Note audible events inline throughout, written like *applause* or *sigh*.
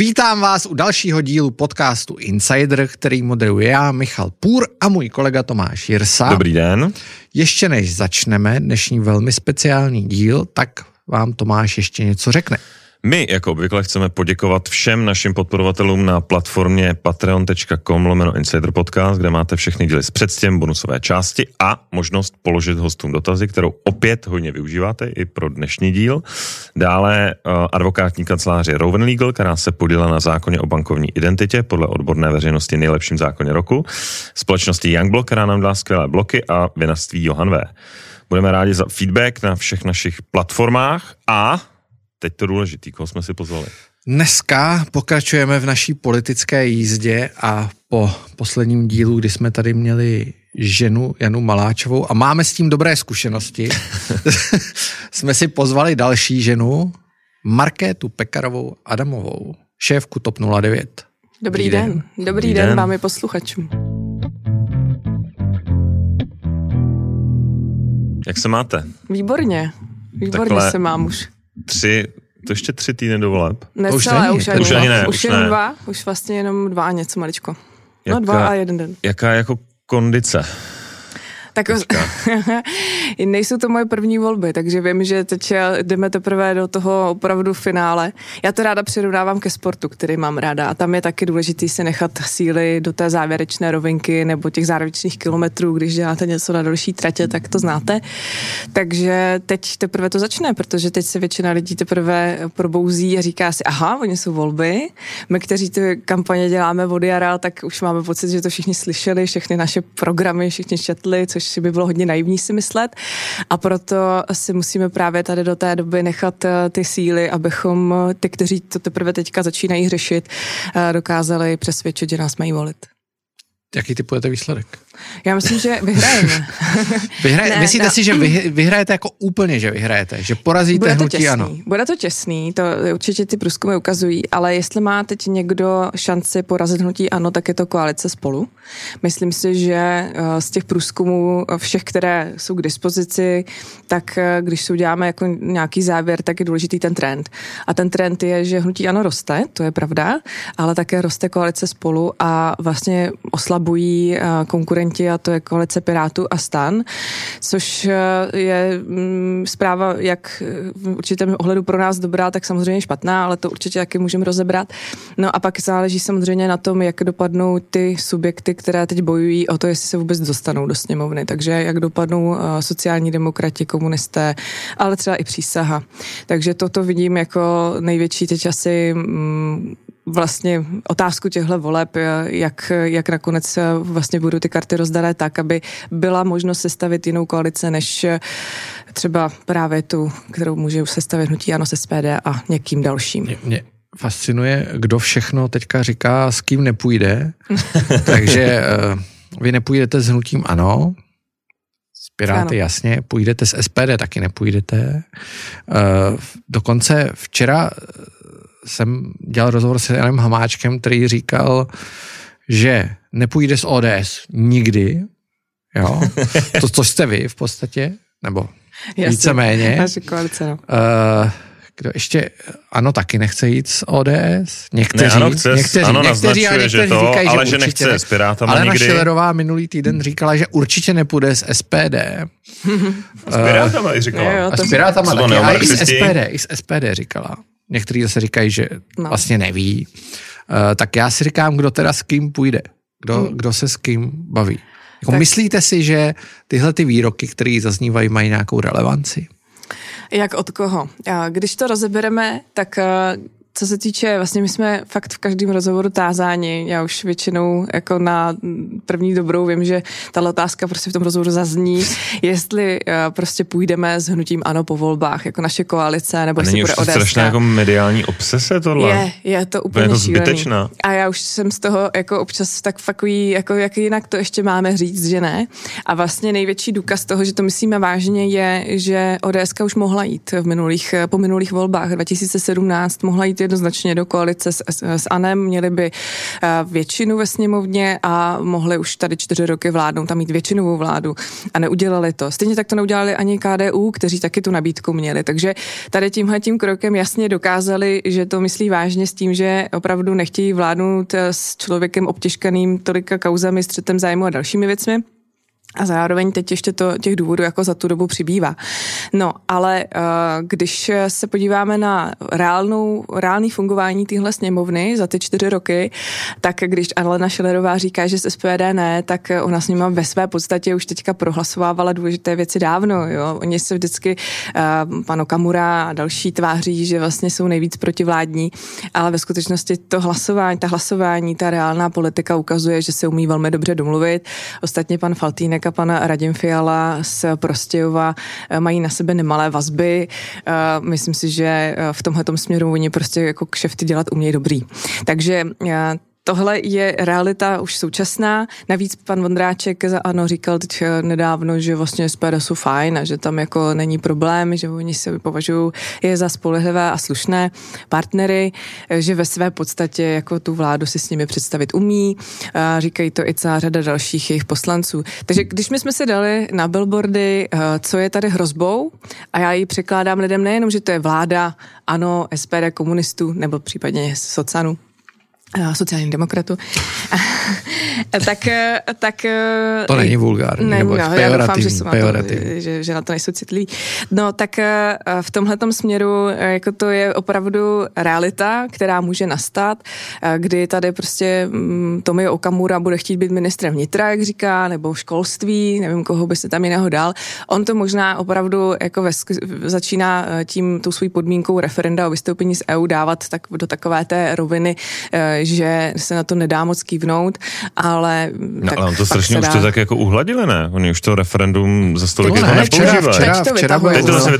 Vítám vás u dalšího dílu podcastu Insider, který moderuje já, Michal Půr a můj kolega Tomáš Jirsa. Dobrý den. Ještě než začneme dnešní velmi speciální díl, tak vám Tomáš ještě něco řekne. My, jako obvykle, chceme poděkovat všem našim podporovatelům na platformě patreon.com lomeno Insider Podcast, kde máte všechny díly s předstěm, bonusové části a možnost položit hostům dotazy, kterou opět hodně využíváte i pro dnešní díl. Dále uh, advokátní kanceláře Rowan Legal, která se podílela na zákoně o bankovní identitě podle odborné veřejnosti nejlepším zákoně roku. Společnosti Youngblock, která nám dá skvělé bloky a vinařství Johan V. Budeme rádi za feedback na všech našich platformách a teď to důležitý, koho jsme si pozvali. Dneska pokračujeme v naší politické jízdě a po posledním dílu, kdy jsme tady měli ženu Janu Maláčovou a máme s tím dobré zkušenosti, *laughs* jsme si pozvali další ženu, Markétu Pekarovou Adamovou, šéfku TOP 09. Dobrý, Dobrý den. den. Dobrý, Dobrý den, den vám i posluchačům. Jak se máte? Výborně. Výborně Takhle se mám už tři, to ještě tři týdny do voleb. Necelé, už, už, už ani ne. Už, už jenom ne. dva, už vlastně jenom dva a něco maličko. Jaká, no dva a jeden den. Jaká jako kondice? Tak *laughs* nejsou to moje první volby, takže vím, že teď jdeme teprve do toho opravdu finále. Já to ráda přirovnávám ke sportu, který mám ráda a tam je taky důležité si nechat síly do té závěrečné rovinky nebo těch závěrečných kilometrů, když děláte něco na další tratě, tak to znáte. Takže teď teprve to začne, protože teď se většina lidí teprve probouzí a říká si, aha, oni jsou volby. My, kteří ty kampaně děláme od jara, tak už máme pocit, že to všichni slyšeli, všechny naše programy, všichni četli, což si by bylo hodně naivní si myslet. A proto si musíme právě tady do té doby nechat eh, ty síly, abychom ty, kteří to teprve teďka začínají řešit, eh, dokázali přesvědčit, že nás mají volit. Jaký typujete výsledek? Já myslím, že vyhrajeme. *laughs* Vyhraje, ne, myslíte no. si, že vy, vyhrajete jako úplně, že vyhrajete? Že porazíte Bude to hnutí těsný. ano? Bude to těsný, to určitě ty průzkumy ukazují, ale jestli má teď někdo šanci porazit hnutí ano, tak je to koalice spolu. Myslím si, že eh, z těch průzkumů všech, které jsou k dispozici, tak eh, když si uděláme jako nějaký závěr, tak je důležitý ten trend. A ten trend je, že hnutí ano roste, to je pravda, ale také roste koalice spolu a vlastně oslabují eh, konkurenci konkurenti a to je koalice Pirátů a stan, což eh, je mm, zpráva jak v určitém ohledu pro nás dobrá, tak samozřejmě špatná, ale to určitě taky můžeme rozebrat. No a pak záleží samozřejmě na tom, jak dopadnou ty subjekty, které teď bojují o to, jestli se vůbec dostanou do sněmovny. Takže jak dopadnou eh, sociální demokrati, komunisté, ale třeba i přísaha. Takže toto vidím jako největší teď asi mm, vlastně otázku těchto voleb, jak, jak nakonec vlastně budou ty karty rozdané tak, aby byla možnost sestavit jinou koalici, než třeba právě tu, kterou může sestavit hnutí Ano se SPD a někým dalším. Mě, mě fascinuje, kdo všechno teďka říká, s kým nepůjde. *laughs* Takže eh, vy nepůjdete s hnutím Ano, Piráty ano. jasně, půjdete s SPD, taky nepůjdete. Eh, dokonce včera jsem dělal rozhovor s Janem Hamáčkem, který říkal, že nepůjde z ODS nikdy, jo, to, co jste vy v podstatě, nebo Jasně, víceméně. Naše koalice, no. Uh, kdo ještě, ano, taky nechce jít z ODS. Někteří, ne, ano, chce, někteří, ano, někteří, a někteří že to, říkají, ale že, že nechce ne. s Pirátama Ale nikdy. Schillerová minulý týden říkala, že určitě nepůjde z SPD. s Pirátama i říkala. Jo, jo, to s Pirátama taky, ale i z SPD, i z SPD říkala. Někteří zase říkají, že no. vlastně neví. Uh, tak já si říkám, kdo teda s kým půjde. Kdo, hmm. kdo se s kým baví. Jako tak. Myslíte si, že tyhle ty výroky, které zaznívají, mají nějakou relevanci? Jak od koho? Když to rozebereme, tak eh, co se týče, vlastně my jsme fakt v každém rozhovoru tázáni. Já už většinou jako na první dobrou vím, že ta otázka prostě v tom rozhovoru zazní, *laughs* jestli uh, prostě půjdeme s hnutím ano po volbách, jako naše koalice, nebo jestli bude ODS. strašná jako mediální obsese tohle. Je, je to úplně je to zbytečná. A já už jsem z toho jako občas tak fakují, jako jak jinak to ještě máme říct, že ne. A vlastně největší důkaz toho, že to myslíme vážně, je, že ODS už mohla jít v minulých, po minulých volbách 2017 mohla jít jednoznačně do koalice s, s, ANEM, měli by uh, většinu ve sněmovně a mohli už tady čtyři roky vládnout, tam mít většinovou vládu a neudělali to. Stejně tak to neudělali ani KDU, kteří taky tu nabídku měli. Takže tady tímhle tím krokem jasně dokázali, že to myslí vážně s tím, že opravdu nechtějí vládnout s člověkem obtěžkaným tolika kauzami, střetem zájmu a dalšími věcmi. A zároveň teď ještě to těch důvodů jako za tu dobu přibývá. No, ale uh, když se podíváme na reálnou, reálný fungování téhle sněmovny za ty čtyři roky, tak když Alena Šelerová říká, že z SPD ne, tak ona s nima ve své podstatě už teďka prohlasovávala důležité věci dávno. Jo? Oni se vždycky, uh, pan Okamura a další tváří, že vlastně jsou nejvíc protivládní, ale ve skutečnosti to hlasování, ta hlasování, ta reálná politika ukazuje, že se umí velmi dobře domluvit. Ostatně pan Faltýnek a pana Radim Fiala z Prostějova eh, mají na sebe nemalé vazby. Eh, myslím si, že eh, v tomhle směru oni prostě jako kšefty dělat umějí dobrý. Takže tohle je realita už současná. Navíc pan Vondráček za ANO říkal teď nedávno, že vlastně SPD jsou fajn a že tam jako není problém, že oni se považují je za spolehlivé a slušné partnery, že ve své podstatě jako tu vládu si s nimi představit umí. A říkají to i celá řada dalších jejich poslanců. Takže když my jsme si dali na billboardy, eh, co je tady hrozbou, a já ji překládám lidem nejenom, že to je vláda, ANO, SPD, komunistů nebo případně socanu, Eh, sociálním demokratu, *laughs* tak, eh, tak... Eh, to není vulgární, ne, nebo no, já doufám, že, to, že, že na to nejsou citliví. No, tak v tomhle směru jako to je opravdu realita, která může nastat, kdy tady prostě mm, Tomi Okamura bude chtít být ministrem vnitra, jak říká, nebo školství, nevím, koho by se tam jiného dal. On to možná opravdu jako ve, začíná tím, tou svou podmínkou referenda o vystoupení z EU dávat tak do takové té roviny, že se na to nedá moc kývnout, ale... No, ale on to strašně už to tak jako uhladili, ne? Oni už to referendum za stolik jako nepoužívají. Včera, včera, včera, byl,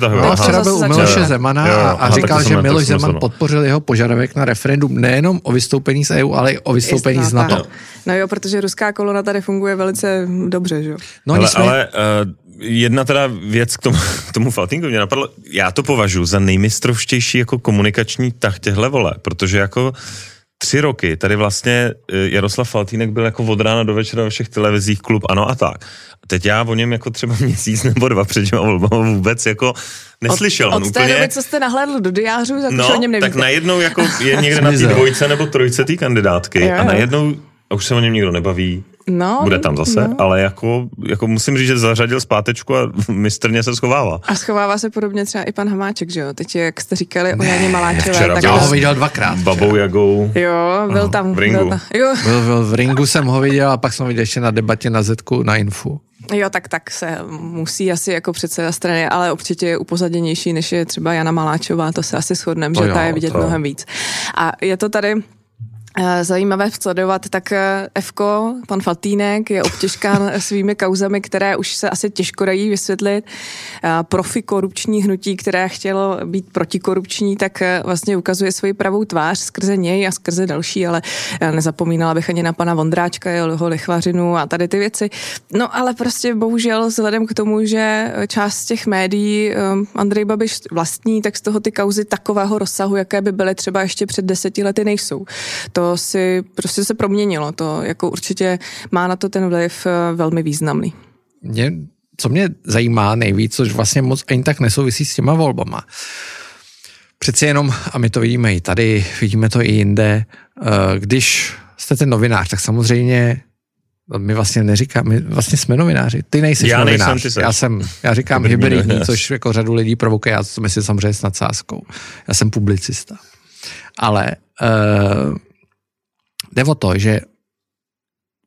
no, včera byl u Miloše Zemana jo, a, a říkal, že Miloš Zeman podpořil jeho požadavek na referendum nejenom o vystoupení z EU, ale i o vystoupení z NATO. No jo, protože ruská kolona tady funguje velice dobře, že jo? No, ale, ale uh, jedna teda věc k tomu, *laughs* k tomu Faltinku mě napadlo, já to považuji za nejmistrovštější jako komunikační tah těchto vole, protože jako tři roky tady vlastně eh, Jaroslav Faltýnek byl jako od rána do večera ve všech televizích klub, ano a tak. A teď já o něm jako třeba *laughs* měsíc nebo dva před těma volbama vůbec jako neslyšel. Od, od té úplně... doby, co jste nahlédl do diářů, tak no, už o něm nevíte. tak najednou jako je někde *laughs* na té dvojce nebo trojce té kandidátky jo, jo. a najednou a už se o něm nikdo nebaví, No, bude tam zase, no. ale jako, jako musím říct, že zařadil zpátečku a *laughs* mistrně se schovává. A schovává se podobně třeba i pan Hamáček, že jo? Teď, jak jste říkali ne, o Janě Maláčové. Včera tak já ho viděl dvakrát. Babou Jagou. Jo, byl tam. V ringu. Byl, tam, jo. Byl, byl, v ringu jsem ho viděl a pak jsem ho viděl ještě na debatě na Zetku na Infu. Jo, tak tak se musí asi jako předseda strany, ale určitě je upozaděnější, než je třeba Jana Maláčová, to se asi shodneme, že jo, ta je vidět to... mnohem víc. A je to tady zajímavé sledovat, tak eh, Fko, pan Faltýnek, je obtěžkán *laughs* svými kauzami, které už se asi těžko dají vysvětlit. Eh, profi korupční hnutí, které chtělo být protikorupční, tak vlastně ukazuje svoji pravou tvář skrze něj a skrze další, ale nezapomínala bych ani na pana Vondráčka, jeho lichvařinu a tady ty věci. No ale prostě bohužel vzhledem k tomu, že část těch médií Andrej Babiš vlastní, tak z toho ty kauzy takového rozsahu, jaké by byly třeba ještě před deseti lety nejsou. To si prostě se proměnilo. To jako určitě má na to ten vliv eh, velmi významný. Mě, co mě zajímá nejvíc, což vlastně moc ani tak nesouvisí s těma volbama. Přeci jenom, a my to vidíme i tady, vidíme to i jinde, eh, když jste ten novinář, tak samozřejmě my vlastně neříkáme, my vlastně jsme novináři. Ty nejsi já novinář. Nejsem, ty já jsem, já říkám *laughs* hybridní, což jako řadu lidí provokuje, já to myslím samozřejmě s nadsázkou. Já jsem publicista. Ale uh, Jde o to, že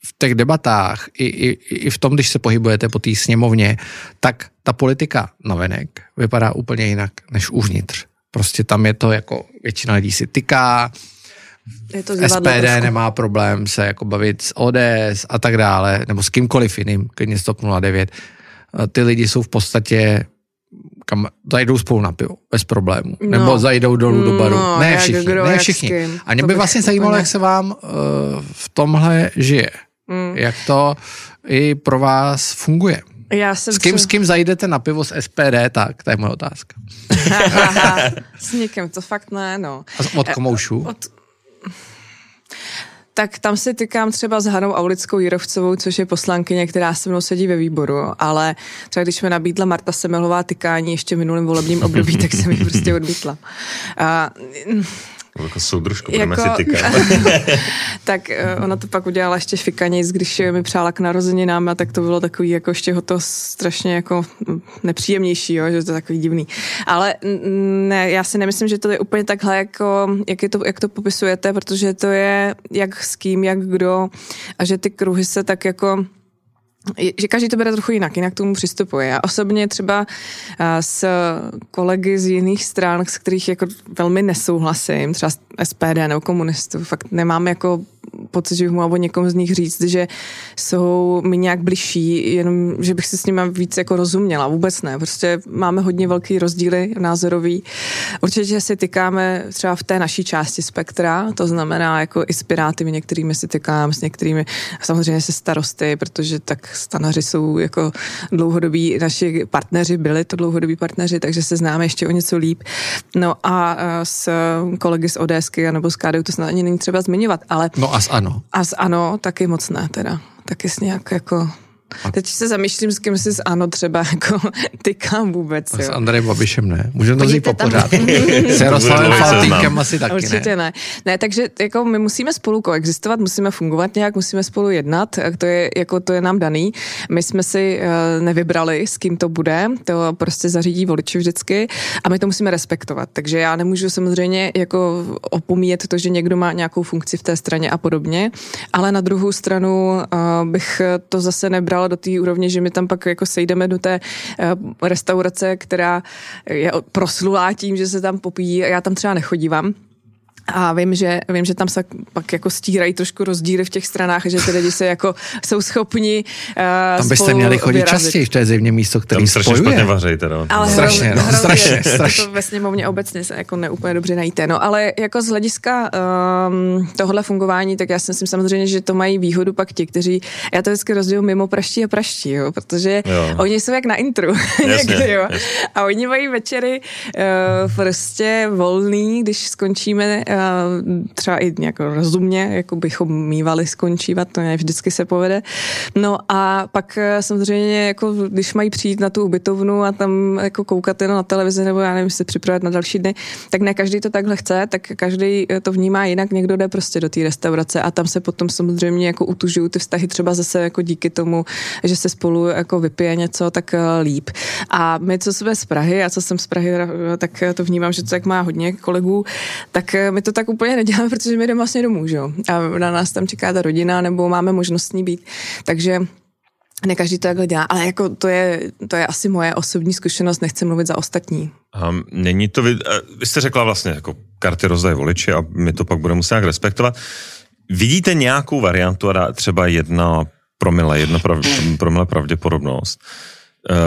v těch debatách, i, i, i v tom, když se pohybujete po té sněmovně, tak ta politika novinek vypadá úplně jinak než uvnitř. Prostě tam je to jako většina lidí si tyká, je to SPD nemá problém se jako bavit s ODS a tak dále, nebo s kýmkoliv jiným, klidně Stop 09. Ty lidi jsou v podstatě kam zajdou spolu na pivo, bez problémů. No. Nebo zajdou dolů do baru. No, ne všichni, kdo, ne všichni. A mě by vlastně zajímalo, jak se vám uh, v tomhle žije. Mm. Jak to i pro vás funguje. Já jsem S kým, třeba- s kým zajdete na pivo z SPD, tak, to je moje otázka. *laughs* S někým, to fakt ne, no. A od komoušů? Od... Tak tam si tykám třeba s Hanou Aulickou Jirovcovou, což je poslankyně, která se mnou sedí ve výboru, ale třeba když mi nabídla Marta Semelová tykání ještě v minulém volebním období, tak jsem ji prostě *laughs* odmítla. A, Jako soudružku budeme Jako- si tykat. *laughs* tak eh, ona to pak udělala ještě fikanějc, když mi přála k narozeninám a tak to bylo takový jako ještě ho to strašně jako mm, nepříjemnější, jo, že to je takový divný. Ale ne, já si nemyslím, že to je úplně takhle, jako, jak, je to, jak to popisujete, protože to je jak s kým, jak kdo a že ty kruhy se tak jako že každý to bere trochu jinak, jinak k tomu přistupuje. Já osobně třeba s kolegy z jiných stran, s kterých jako velmi nesouhlasím, třeba SPD nebo komunistů, fakt nemám jako pocit, že bych mohla o někom z nich říct, že jsou mi nějak bližší, jenom, že bych si s nimi víc jako rozuměla. Vůbec ne. Prostě máme hodně velký rozdíly názorový. Určitě si tykáme třeba v té naší části spektra, to znamená jako i s Piráty, některými si tykám, s některými samozřejmě se starosty, protože tak stanaři jsou jako dlouhodobí naši partneři, byli to dlouhodobí partneři, takže se známe ještě o něco líp. No a eh, s kolegy z ODSky nebo z KDU to snad ani není třeba zmiňovat, ale No a s ano. a s ANO taky moc ne teda. Taky s nějak jako... Teď se zamýšlím, s kým si s ANO třeba jako *laughs* tykám vůbec, A s jo. Andrejem Babišem ne. Můžeme to vzít Podívejte po pořád. *laughs* S Jaroslavem Faltýnkem seznam. asi taky Určitě ne. ne. ne. takže jako my musíme spolu koexistovat, musíme fungovat nějak, musíme spolu jednat, a to je, jako to je nám daný. My jsme si uh, nevybrali, s kým to bude, to prostě zařídí voliči vždycky a my to musíme respektovat. Takže já nemůžu samozřejmě jako opomíjet to, že někdo má nějakou funkci v té straně a podobně, ale na druhou stranu uh, bych to zase nebrala do té úrovně, že my tam pak jako sejdeme do té uh, restaurace, která je proslulá tím, že se tam popíjí a já tam třeba nechodívám. A vím, že, vím, že tam se pak jako stírají trošku rozdíly v těch stranách, že ty lidi se jako *laughs* jsou schopni uh, Tam byste spolu měli chodit vyrazit. častěji, to je zjevně místo, který Tam strašně spojuje. špatně vařejí teda. Ale Strašně, no, hrozně, strašně, to strašně. ve sněmovně obecně se jako neúplně dobře najíte. No ale jako z hlediska um, tohle fungování, tak já si myslím samozřejmě, že to mají výhodu pak ti, kteří, já to vždycky rozděluji mimo praští a praští, jo, protože Jo. oni jsou jak na intru *laughs* Jasně, někdy, jo. jasně. A oni mají večery uh, prostě volný, když skončíme uh, třeba i nějak rozumně, jako bychom mývali skončívat, to ne vždycky se povede. No a pak eh, samozřejmě, jako když mají přijít na tu ubytovnu a tam jako koukat jenom na televizi nebo já nevím, se připravit na další dny, tak ne každý to takhle chce, tak každý eh, to vnímá jinak, někdo jde prostě do té restaurace a tam se potom samozřejmě jako utužují ty vztahy třeba zase jako díky tomu, že se spolu jako vypije něco, tak eh, líp. A my, co jsme z Prahy a co jsem z Prahy, tak to vnímám, že to tak má hodně kolegů, tak eh, my to tak úplně neděláme, protože my jdeme vlastně domů, že jo? A na nás tam čeká ta rodina, nebo máme možnost s ní být. Takže ne každý to takhle dělá, ale jako to je, to je asi moje osobní zkušenost, nechci mluvit za ostatní. Um, není to, vy, vy jste řekla vlastně, jako karty rozdají voliči a my to pak budeme muset nějak respektovat. Vidíte nějakou variantu, a třeba jedna promile, jedna prav, promile pravděpodobnost,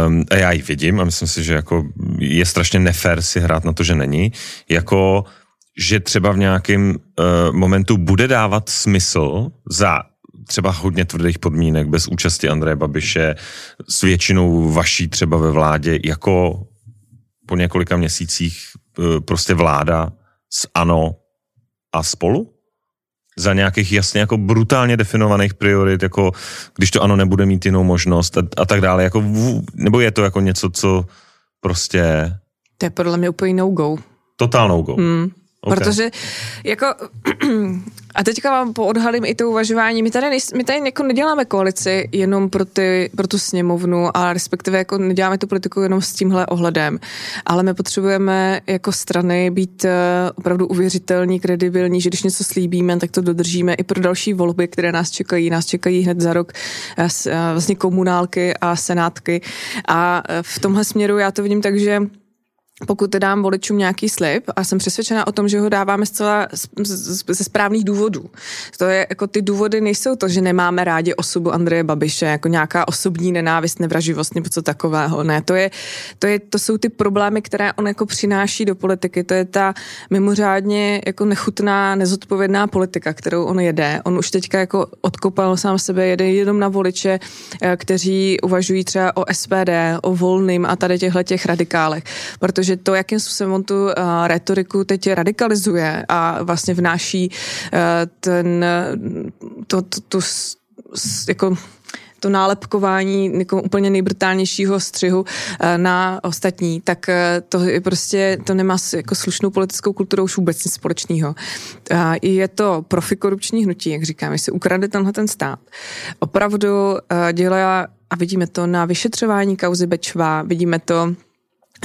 um, a já ji vidím a myslím si, že jako je strašně nefér si hrát na to, že není, jako že třeba v nějakém uh, momentu bude dávat smysl za třeba hodně tvrdých podmínek, bez účasti Andreje Babiše, s většinou vaší třeba ve vládě, jako po několika měsících eh, prostě vláda s ANO a spolu? Za nějakých jasně jako brutálně definovaných priorit, jako když to ANO nebude mít jinou možnost a, a tak dále, jako nebo je to jako něco, co prostě To je podle mě úplně no-go. totál no go. Hmm. Okay. Protože jako *clears throat* a teďka vám poodhalím i to uvažování. My tady, nejs- my tady jako neděláme koalici jenom pro, ty, pro tu sněmovnu a respektive jako neděláme tu politiku jenom s tímhle ohledem, ale my potřebujeme jako strany být eh, opravdu uvěřitelní, kredibilní, že když něco slíbíme, tak to dodržíme i pro další volby, které nás čekají. Nás čekají hned za rok eh, eh, vlastně komunálky a senátky a v tomhle směru já to vidím tak, že pokud dám voličům nějaký slib a jsem přesvědčena o tom, že ho dáváme zcela ze správných důvodů. To je jako ty důvody nejsou to, že nemáme rádi osobu Andreje Babiše, jako nějaká osobní nenávist, nevraživost nebo co takového. Ne, to, je, to, je, to jsou ty problémy, které on jako přináší do politiky. To je ta mimořádně jako nechutná, nezodpovědná politika, kterou on jede. On už teďka jako odkopal sám sebe, jede jenom na voliče, eh, kteří uvažují třeba o SPD, o volným a tady těchto těch radikálech. Protože protože to, jakým způsobem on tu uh, retoriku teď radikalizuje a vlastně vnáší uh, ten, to, to, to, jako to nálepkování jako úplně nejbrutálnějšího střihu na ostatní, tak to je prostě, to nemá jako slušnou politickou kulturou už vůbec nic společného. Je to profikorupční hnutí, jak říkám, jestli ukrade tenhle ten stát. Opravdu dělá, a vidíme to na vyšetřování kauzy Bečva, vidíme to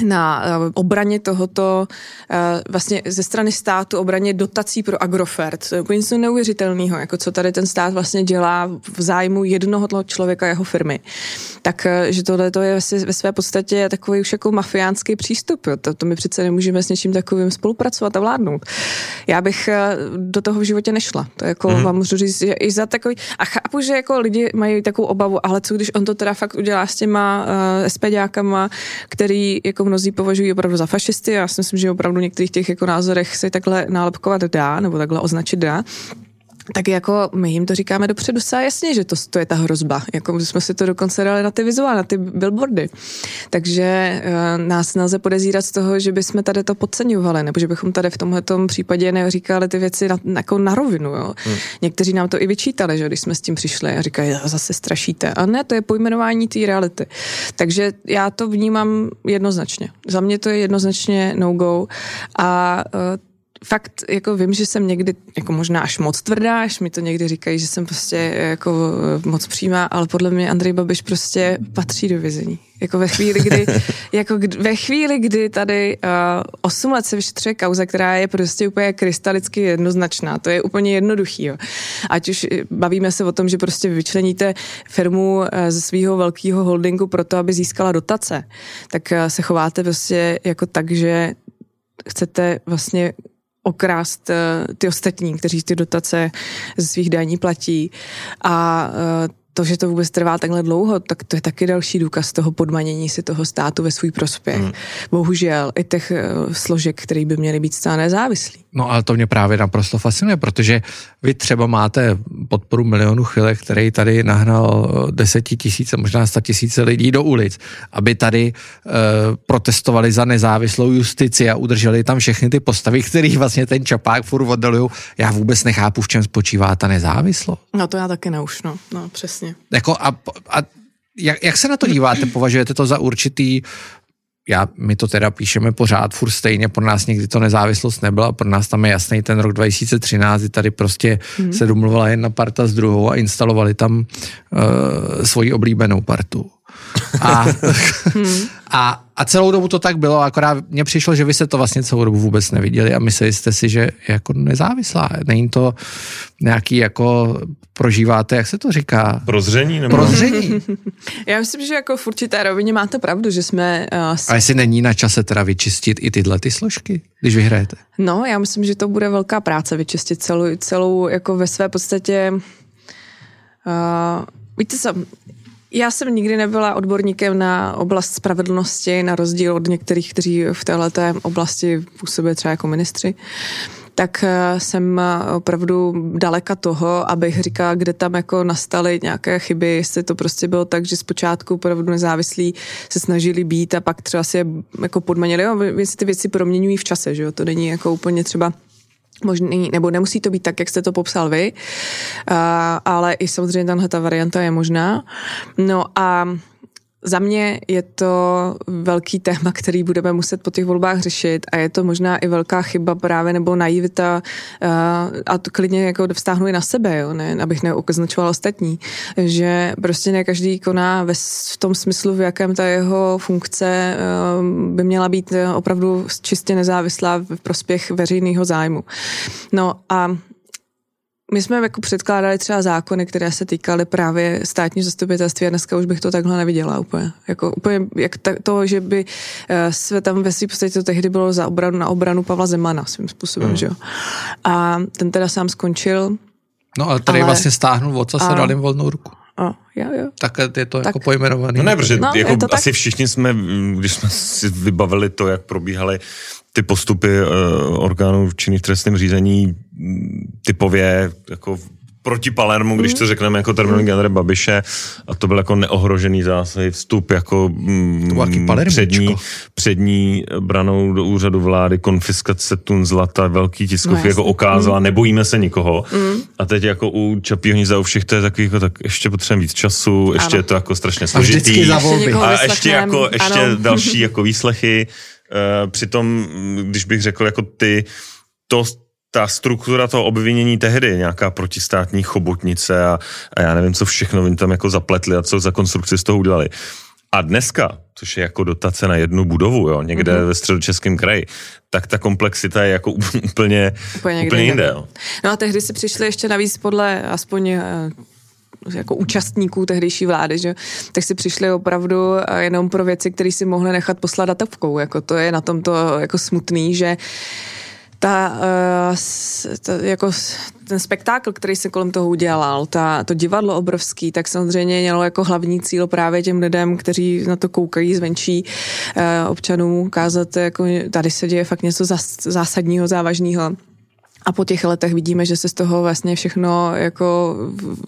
na eh, obraně tohoto eh, vlastně ze strany státu obraně dotací pro Agrofert. To je úplně něco neuvěřitelného, jako co tady ten stát vlastně dělá v zájmu jednoho člověka, jeho firmy. Tak, eh, že tohle to je ve své podstatě takový už jako mafiánský přístup. Jo. To, to my přece nemůžeme s něčím takovým spolupracovat a vládnout. Já bych do toho v životě nešla. To jako mm. vám můžu říct, že i za takový... A chápu, že jako lidi mají takovou obavu, ale co když on to teda fakt udělá s těma uh, SPDákama, který jako mnozí považují opravdu za fašisty. Já si myslím, že opravdu v některých těch jako názorech se takhle nálepkovat dá, nebo takhle označit dá tak jako my jim to říkáme dopředu se jasně, že to, to je ta hrozba. Jako jsme si to dokonce dali na ty vizuály, na ty billboardy. Takže uh, nás nelze podezírat z toho, že bychom tady to podceňovali, nebo že bychom tady v tomhle případě neříkali ty věci na, jako na rovinu. Jo. Hmm. Někteří nám to i vyčítali, že když jsme s tím přišli a říkají, zase strašíte. A ne, to je pojmenování té reality. Takže já to vnímám jednoznačně. Za mě to je jednoznačně no-go a uh, fakt jako vím, že jsem někdy jako možná až moc tvrdá, až mi to někdy říkají, že jsem prostě jako moc přímá, ale podle mě Andrej Babiš prostě patří do vězení. Jako ve chvíli, kdy, *laughs* jako kdy, ve chvíli, kdy tady uh, 8 let se vyšetřuje kauza, která je prostě úplně krystalicky jednoznačná. To je úplně jednoduchý. Jo. Ať už bavíme se o tom, že prostě vyčleníte firmu uh, ze svého velkého holdingu pro to, aby získala dotace, tak uh, se chováte prostě jako tak, že chcete vlastně okrást eh, ty ostatní, kteří ty dotace ze svých daní platí. A eh, to, že to vůbec trvá takhle dlouho, tak to je taky další důkaz toho podmanění si toho státu ve svůj prospěch. Hmm. Bohužel i těch uh, složek, které by měly být stále nezávislí. No ale to mě právě naprosto fascinuje, protože vy třeba máte podporu milionu chvilek, který tady nahnal desetitisíce, možná sta tisíce lidí do ulic, aby tady uh, protestovali za nezávislou justici a udrželi tam všechny ty postavy, který vlastně ten čapák furt oddalují. Já vůbec nechápu, v čem spočívá ta nezávislost. No to já taky neuš, no, no přesně. Jasně. Jako a, a jak, jak se na to díváte? Považujete to za určitý já, my to teda píšeme pořád, furt stejně, pro nás někdy to nezávislost nebyla, pro nás tam je jasný ten rok 2013, kdy tady prostě hmm. se domluvila jedna parta s druhou a instalovali tam uh, svoji oblíbenou partu. A, *laughs* hmm. a, a celou dobu to tak bylo, akorát mně přišlo, že vy se to vlastně celou dobu vůbec neviděli a mysleli jste si, že je jako nezávislá. Není to nějaký jako prožíváte, jak se to říká? Prozření? Nebo? Prozření. Já myslím, že jako v určité rovině máte pravdu, že jsme... Uh, s... A jestli není na čase teda vyčistit i tyhle ty složky, když vyhrajete? No, já myslím, že to bude velká práce vyčistit celou, celou jako ve své podstatě... Uh, víte co, já jsem nikdy nebyla odborníkem na oblast spravedlnosti, na rozdíl od některých, kteří v této oblasti působí třeba jako ministři. Tak eh, jsem opravdu daleka toho, abych říkala, kde tam jako nastaly nějaké chyby, jestli to prostě bylo tak, že zpočátku opravdu nezávislí se snažili být a pak třeba si je jako podmanili, jo, si ty věci proměňují v čase, že jo, to není jako úplně třeba možný, nebo nemusí to být tak, jak jste to popsal vy, uh, ale i samozřejmě tahle ta varianta je možná. No a za mě je to velký téma, který budeme muset po těch volbách řešit a je to možná i velká chyba právě nebo naivita uh, a to klidně jako vztáhnu i na sebe, jo, ne, abych neoznačoval ostatní, že prostě ne každý koná ve, v tom smyslu, v jakém ta jeho funkce uh, by měla být opravdu čistě nezávislá v prospěch veřejného zájmu. No a my jsme jako předkládali třeba zákony, které se týkaly právě státního zastupitelství a dneska už bych to takhle neviděla úplně. Jako úplně jak ta, to, že by eh, se tam ve svým podstatě to tehdy bylo za obranu, na obranu Pavla Zemana svým způsobem, mm. že jo. A ten teda sám skončil. No ale tady ale... vlastně stáhnul otce a dal jim volnou ruku. A, jo, jo. Tak je to tak. jako pojmenovaný. No ne, protože no, jako asi tak? všichni jsme, když jsme si vybavili to, jak probíhaly ty postupy uh, orgánů činných v trestním řízení typově jako proti Palermu, když to řekneme jako terminologie Andreje Babiše, a to byl jako neohrožený zásah, vstup jako mm, přední, přední branou do úřadu vlády, konfiskace tun zlata, velký tiskovky no, jako okázala, mm. nebojíme se nikoho. Mm. A teď jako u Čapího hnízda u všech to je takový, jako, tak ještě potřebujeme víc času, ještě ano. je to jako strašně složitý. A, a ještě jako, ještě ano. další jako výslechy. Uh, přitom, když bych řekl jako ty, to ta struktura toho obvinění tehdy, nějaká protistátní chobotnice a, a já nevím, co všechno oni tam jako zapletli a co za konstrukci z toho udělali. A dneska, což je jako dotace na jednu budovu, jo, někde mm-hmm. ve středočeském kraji, tak ta komplexita je jako *laughs* úplně, úplně, úplně jinde. Jo. No a tehdy si přišli ještě navíc podle aspoň eh, jako účastníků tehdejší vlády, že? tak si přišli opravdu eh, jenom pro věci, které si mohli nechat poslat datovkou. Jako to je na tomto jako smutný, že ta, uh, ta, jako ten spektákl, který se kolem toho udělal, ta, to divadlo obrovský, tak samozřejmě mělo jako hlavní cíl právě těm lidem, kteří na to koukají zvenčí občanům ukázat, jako tady se děje fakt něco zás, zásadního, závažného a po těch letech vidíme, že se z toho vlastně všechno, jako,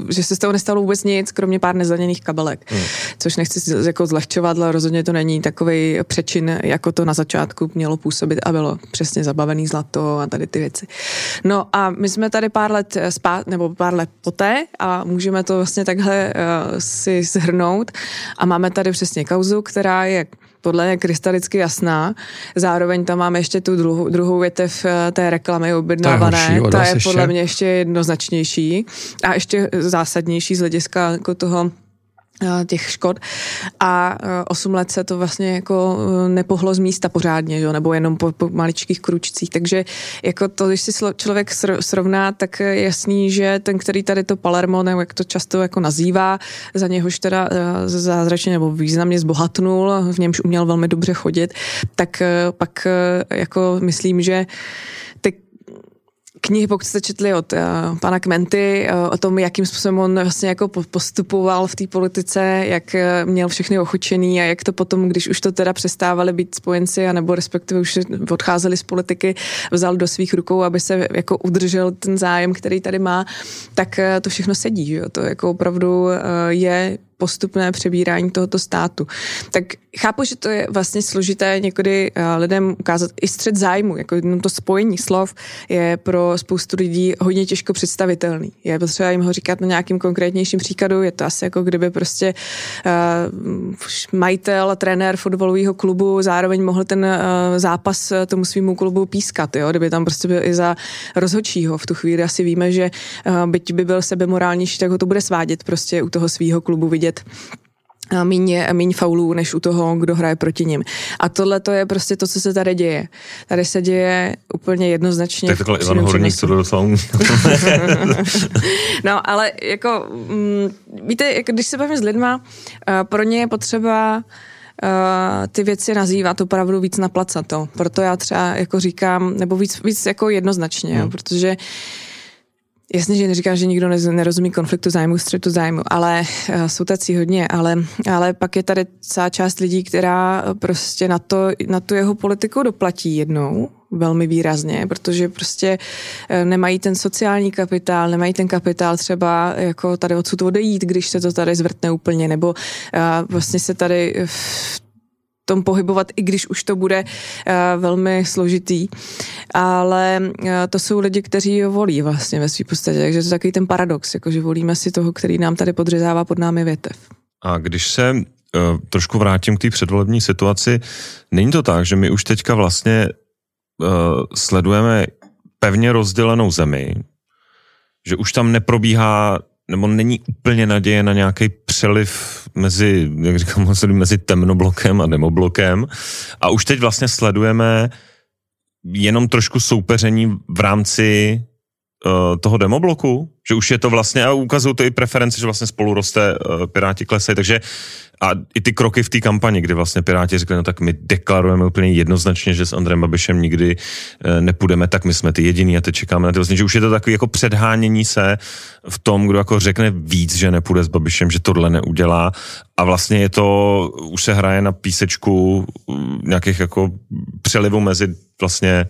že se z toho nestalo vůbec nic, kromě pár nezdaněných kabelek. Hmm. Což nechci jako zlehčovat, ale rozhodně to není takový přečin, jako to na začátku mělo působit a bylo přesně zabavený zlato a tady ty věci. No a my jsme tady pár let spát, nebo pár let poté a můžeme to vlastně takhle uh, si zhrnout a máme tady přesně kauzu, která je podle mě krystalicky jasná. Zároveň tam máme ještě tu druhou, druhou větev eh, té reklamy objednávané. Ta je podle mě ještě jednoznačnější a ještě zásadnější z hlediska jako toho těch škod a 8 eh, let se to vlastně jako eh, nepohlo z místa pořádně, jo? nebo jenom po, po maličkých kručcích, takže jako to, když si člověk srovná, tak je jasný, že ten, který tady to Palermo, nebo jak to často jako nazývá, za něhož teda zázračně nebo významně zbohatnul, v němž uměl velmi dobře chodit, tak pak jako myslím, že knihy, pokud jste četli od uh, pana Kmenty, uh, o tom, jakým způsobem on vlastně jako postupoval v té politice, jak uh, měl všechny ochočený a jak to potom, když už to teda přestávali být spojenci, anebo respektive už odcházeli z politiky, vzal do svých rukou, aby se jako udržel ten zájem, který tady má, tak uh, to všechno sedí, že? To jako opravdu uh, je postupné přebírání tohoto státu. Tak chápu, že to je vlastně složité někdy eh, lidem ukázat i střed zájmu, jako jenom to spojení slov je pro spoustu lidí hodně těžko představitelný. Je potřeba jim ho říkat na nějakým konkrétnějším příkladu, je to asi jako kdyby prostě uh, majitel, trenér fotbalového klubu zároveň mohl ten uh, zápas tomu svýmu klubu pískat, jo? kdyby tam prostě byl i za rozhodčího. V tu chvíli asi víme, že uh, byť by byl sebemorálnější, tak ho to bude svádět prostě u toho svého klubu vidět vidět míň, míň faulů, než u toho, kdo hraje proti ním. A tohle to je prostě to, co se tady děje. Tady se děje úplně jednoznačně. Tak takhle Ivan Horník to docela *laughs* No, ale jako, mm, víte, jako když se bavím s lidma, uh, pro ně je potřeba uh, ty věci nazývat opravdu víc naplacato. Proto já třeba jako říkám, nebo víc, víc jako jednoznačně, hmm. jo, protože uh, Jasně, že neříkám, že nikdo nerozumí konfliktu zájmu, střetu zájmu, ale uh, jsou tací hodně, ale, ale pak je tady celá část lidí, která prostě na, to, na tu jeho politiku doplatí jednou, velmi výrazně, protože prostě uh, nemají ten sociální kapitál, nemají ten kapitál třeba jako tady odsud odejít, když se to tady zvrtne úplně, nebo vlastně se tady v tom pohybovat, i když už to bude uh, velmi složitý. Ale uh, to jsou lidi, kteří ho volí vlastně ve své podstatě, takže to je takový ten paradox, jako že volíme si toho, který nám tady podřezává pod námi větev. A když se uh, trošku vrátím k té předvolební situaci, není to tak, že my už teďka vlastně uh, sledujeme pevně rozdělenou zemi, že už tam neprobíhá nebo není úplně naděje na nějaký přeliv mezi, jak říkám, *laughs* mezi temnoblokem a demoblokem. A už teď vlastně sledujeme jenom trošku soupeření v rámci uh, toho demobloku, že už je to vlastně, a ukazují to i preferenci, že vlastně spolu roste uh, Piráti klesají, takže a i ty kroky v té kampani, kdy vlastně Piráti řekli, no tak my deklarujeme úplně jednoznačně, že s Andrem Babišem nikdy uh, nepůjdeme, tak my jsme ty jediný a teď čekáme na ty vlastně, že už je to takový jako předhánění se v tom, kdo jako řekne víc, že nepůjde s Babišem, že tohle neudělá. A vlastně je to, už se hraje na písečku nějakých jako přelivů mezi vlastně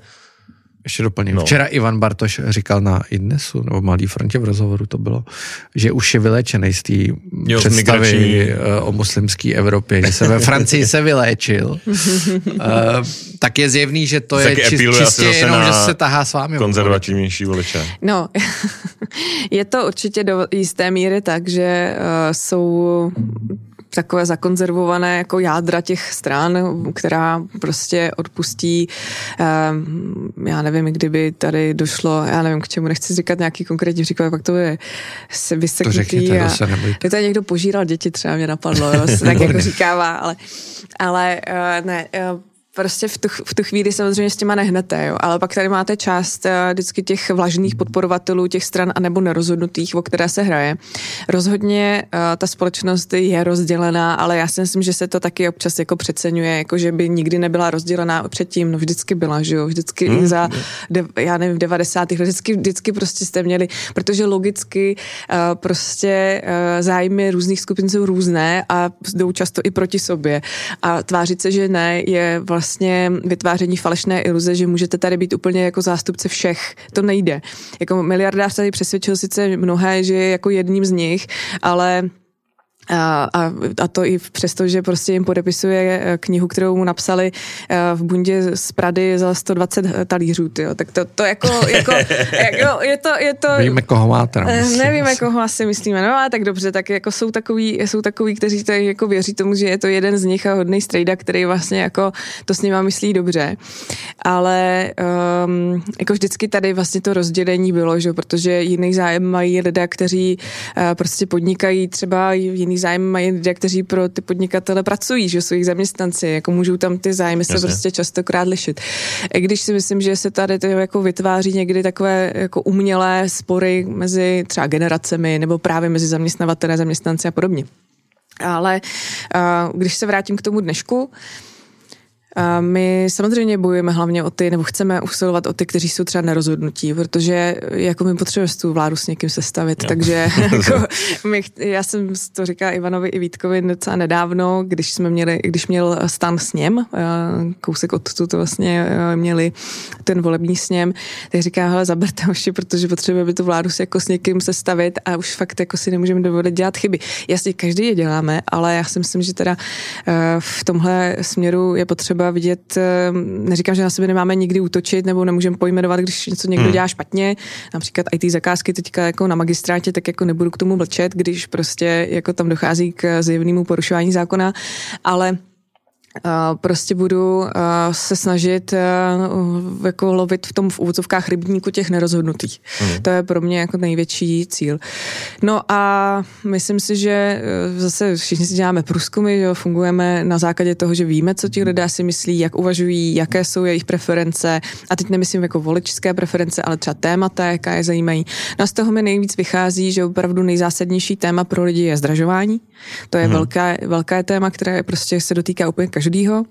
ještě doplním. No. Včera Ivan Bartoš říkal na Idnesu, nebo Mladý frontě v rozhovoru to bylo, že už je vylečený z té představy migrační... Eh, o muslimské Evropě, že se ve *laughs* Francii se vyléčil. uh, *laughs* tak je zjevný, že to je čist, čistě jenom, že se tahá s vámi. Konzervativnější voliče. No, *laughs* je to určitě do jisté míry tak, že uh, jsou takové zakonzervované jako jádra těch stran, která prostě odpustí, um, já nevím, kdyby tady došlo, já nevím, k čemu nechci říkat nějaký konkrétní příklad, pak to je se vyseknutý. To řekněte, a, to tady někdo požíral děti, třeba mě napadlo, jo, se *laughs* tak jako říkává, ale, ale uh, ne, uh, prostě v tu, v tu chvíli samozřejmě s těma nehnete, jo. ale pak tady máte část uh, vždycky těch vlažných podporovatelů těch stran anebo nerozhodnutých, o které se hraje. Rozhodně uh, ta společnost je rozdělená, ale já si myslím, že se to taky občas jako přeceňuje, jako že by nikdy nebyla rozdělená předtím, no vždycky byla, že jo, vždycky hmm. za, de, já nevím, v 90. letech, vždycky, vždycky prostě jste měli, protože logicky uh, prostě uh, zájmy různých skupin jsou různé a jdou často i proti sobě a tvářit se, že ne, je vlastně vlastně vytváření falešné iluze, že můžete tady být úplně jako zástupce všech. To nejde. Jako miliardář tady přesvědčil sice mnohé, že je jako jedním z nich, ale a, a, a to i přesto, že prostě jim podepisuje eh, knihu, kterou mu napsali eh, v bundě z Prady za 120 talířů, tyjo. tak to, to jako, jako, *laughs* jako, je to, je to... Víme, koho máte. Eh, nevíme, koho asi myslíme, no a tak dobře, tak jako jsou takový, jsou takový, kteří tady jako věří tomu, že je to jeden z nich a hodný strejda, který vlastně jako to s nima myslí dobře, ale um, jako vždycky tady vlastně to rozdělení bylo, že protože jiný zájem mají lidé, kteří uh, prostě podnikají třeba jiný zájem mají lidé, kteří pro ty podnikatele pracují, že jsou jich zaměstnanci, jako můžou tam ty zájmy se Jasně. prostě častokrát lišit. I když si myslím, že se tady to jako vytváří někdy takové jako umělé spory mezi třeba generacemi nebo právě mezi zaměstnavatele, zaměstnanci a podobně. Ale uh, když se vrátím k tomu dnešku, a my samozřejmě bojujeme hlavně o ty, nebo chceme usilovat o ty, kteří jsou třeba nerozhodnutí, protože jako my potřebujeme tu vládu s někým sestavit, jo. takže *laughs* jako, my, já jsem to říkala Ivanovi i Vítkovi docela nedávno, když jsme měli, když měl stan sněm, eh, kousek od to vlastně eh, měli ten volební sněm, tak říká, hele, zaberte hoši, protože potřebujeme tu vládu si jako s někým sestavit a už fakt jako si nemůžeme dovolit dělat chyby. Jasně, každý je děláme, ale já si myslím, že teda eh, v tomhle směru je potřeba třeba vidět, eh, neříkám, že na sebe nemáme nikdy útočit nebo nemůžeme pojmenovat, když něco někdo hmm. dělá špatně, například IT zakázky teďka jako na magistrátě, tak jako nebudu k tomu mlčet, když prostě jako tam dochází k zjevnému porušování zákona, ale prostě budu se snažit jako lovit v tom v úvodzovkách rybníku těch nerozhodnutých. Mm. To je pro mě jako největší cíl. No a myslím si, že e, zase všichni si děláme průzkumy, že fungujeme na základě toho, že víme, co ti lidé si myslí, jak uvažují, jaké jsou jejich preference. A teď nemyslím jako voličské preference, ale třeba témata, jaká je zajímají. No a z toho mi nejvíc vychází, že opravdu nejzásadnější téma pro lidi je zdražování. To je mm. velké, velké téma, které prostě se dotýká úplně každýho,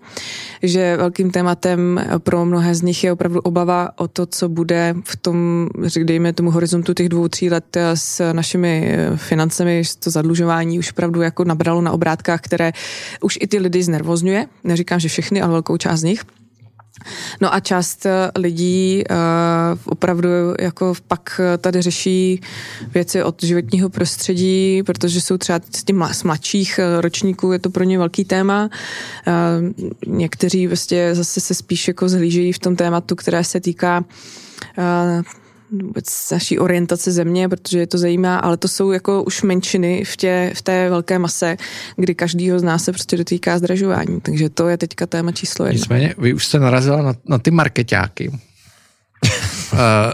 že velkým tématem pro mnohé z nich je opravdu obava o to, co bude v tom, dejme tomu horizontu těch dvou, tří let s našimi financemi, to zadlužování už opravdu jako nabralo na obrátkách, které už i ty lidi znervozňuje. Neříkám, že všechny, ale velkou část z nich. No a část eh, lidí uh, opravdu jako pak tady řeší věci od životního prostředí, protože jsou třeba z těch z mladších eh, ročníků, je to pro ně velký téma. Uh, někteří vlastně zase se spíš jako zhlížejí v tom tématu, které se týká uh, vůbec naší orientace země, protože je to zajímá, ale to jsou jako už menšiny v, tě, v té velké mase, kdy každýho z nás se prostě dotýká zdražování. Takže to je teďka téma číslo jedna. Nicméně, vy už jste narazila na, na ty marketáky. *laughs* Eh,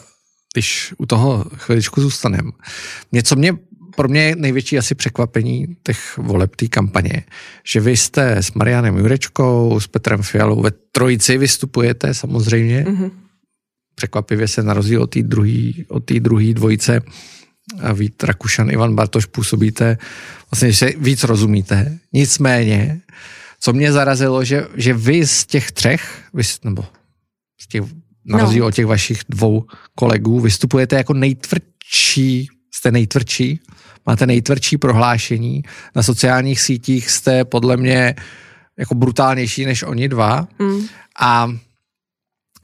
když u toho chviličku zůstaneme. Něco mě pro mě je největší asi překvapení těch voleb té kampaně, že vy jste s Marianem Jurečkou, s Petrem Fialou ve trojici vystupujete samozřejmě. Mm-hmm překvapivě se na rozdíl od té druhé dvojice Vít Rakušan, Ivan Bartoš působíte, vlastně, že víc rozumíte. Nicméně, co mě zarazilo, že, že vy z těch třech, vy, nebo z těch, na no. rozdíl no. od těch vašich dvou kolegů, vystupujete jako nejtvrdší, jste nejtvrdší, máte nejtvrdší prohlášení. Na sociálních sítích jste podle mě jako brutálnější než oni dva. Mm. A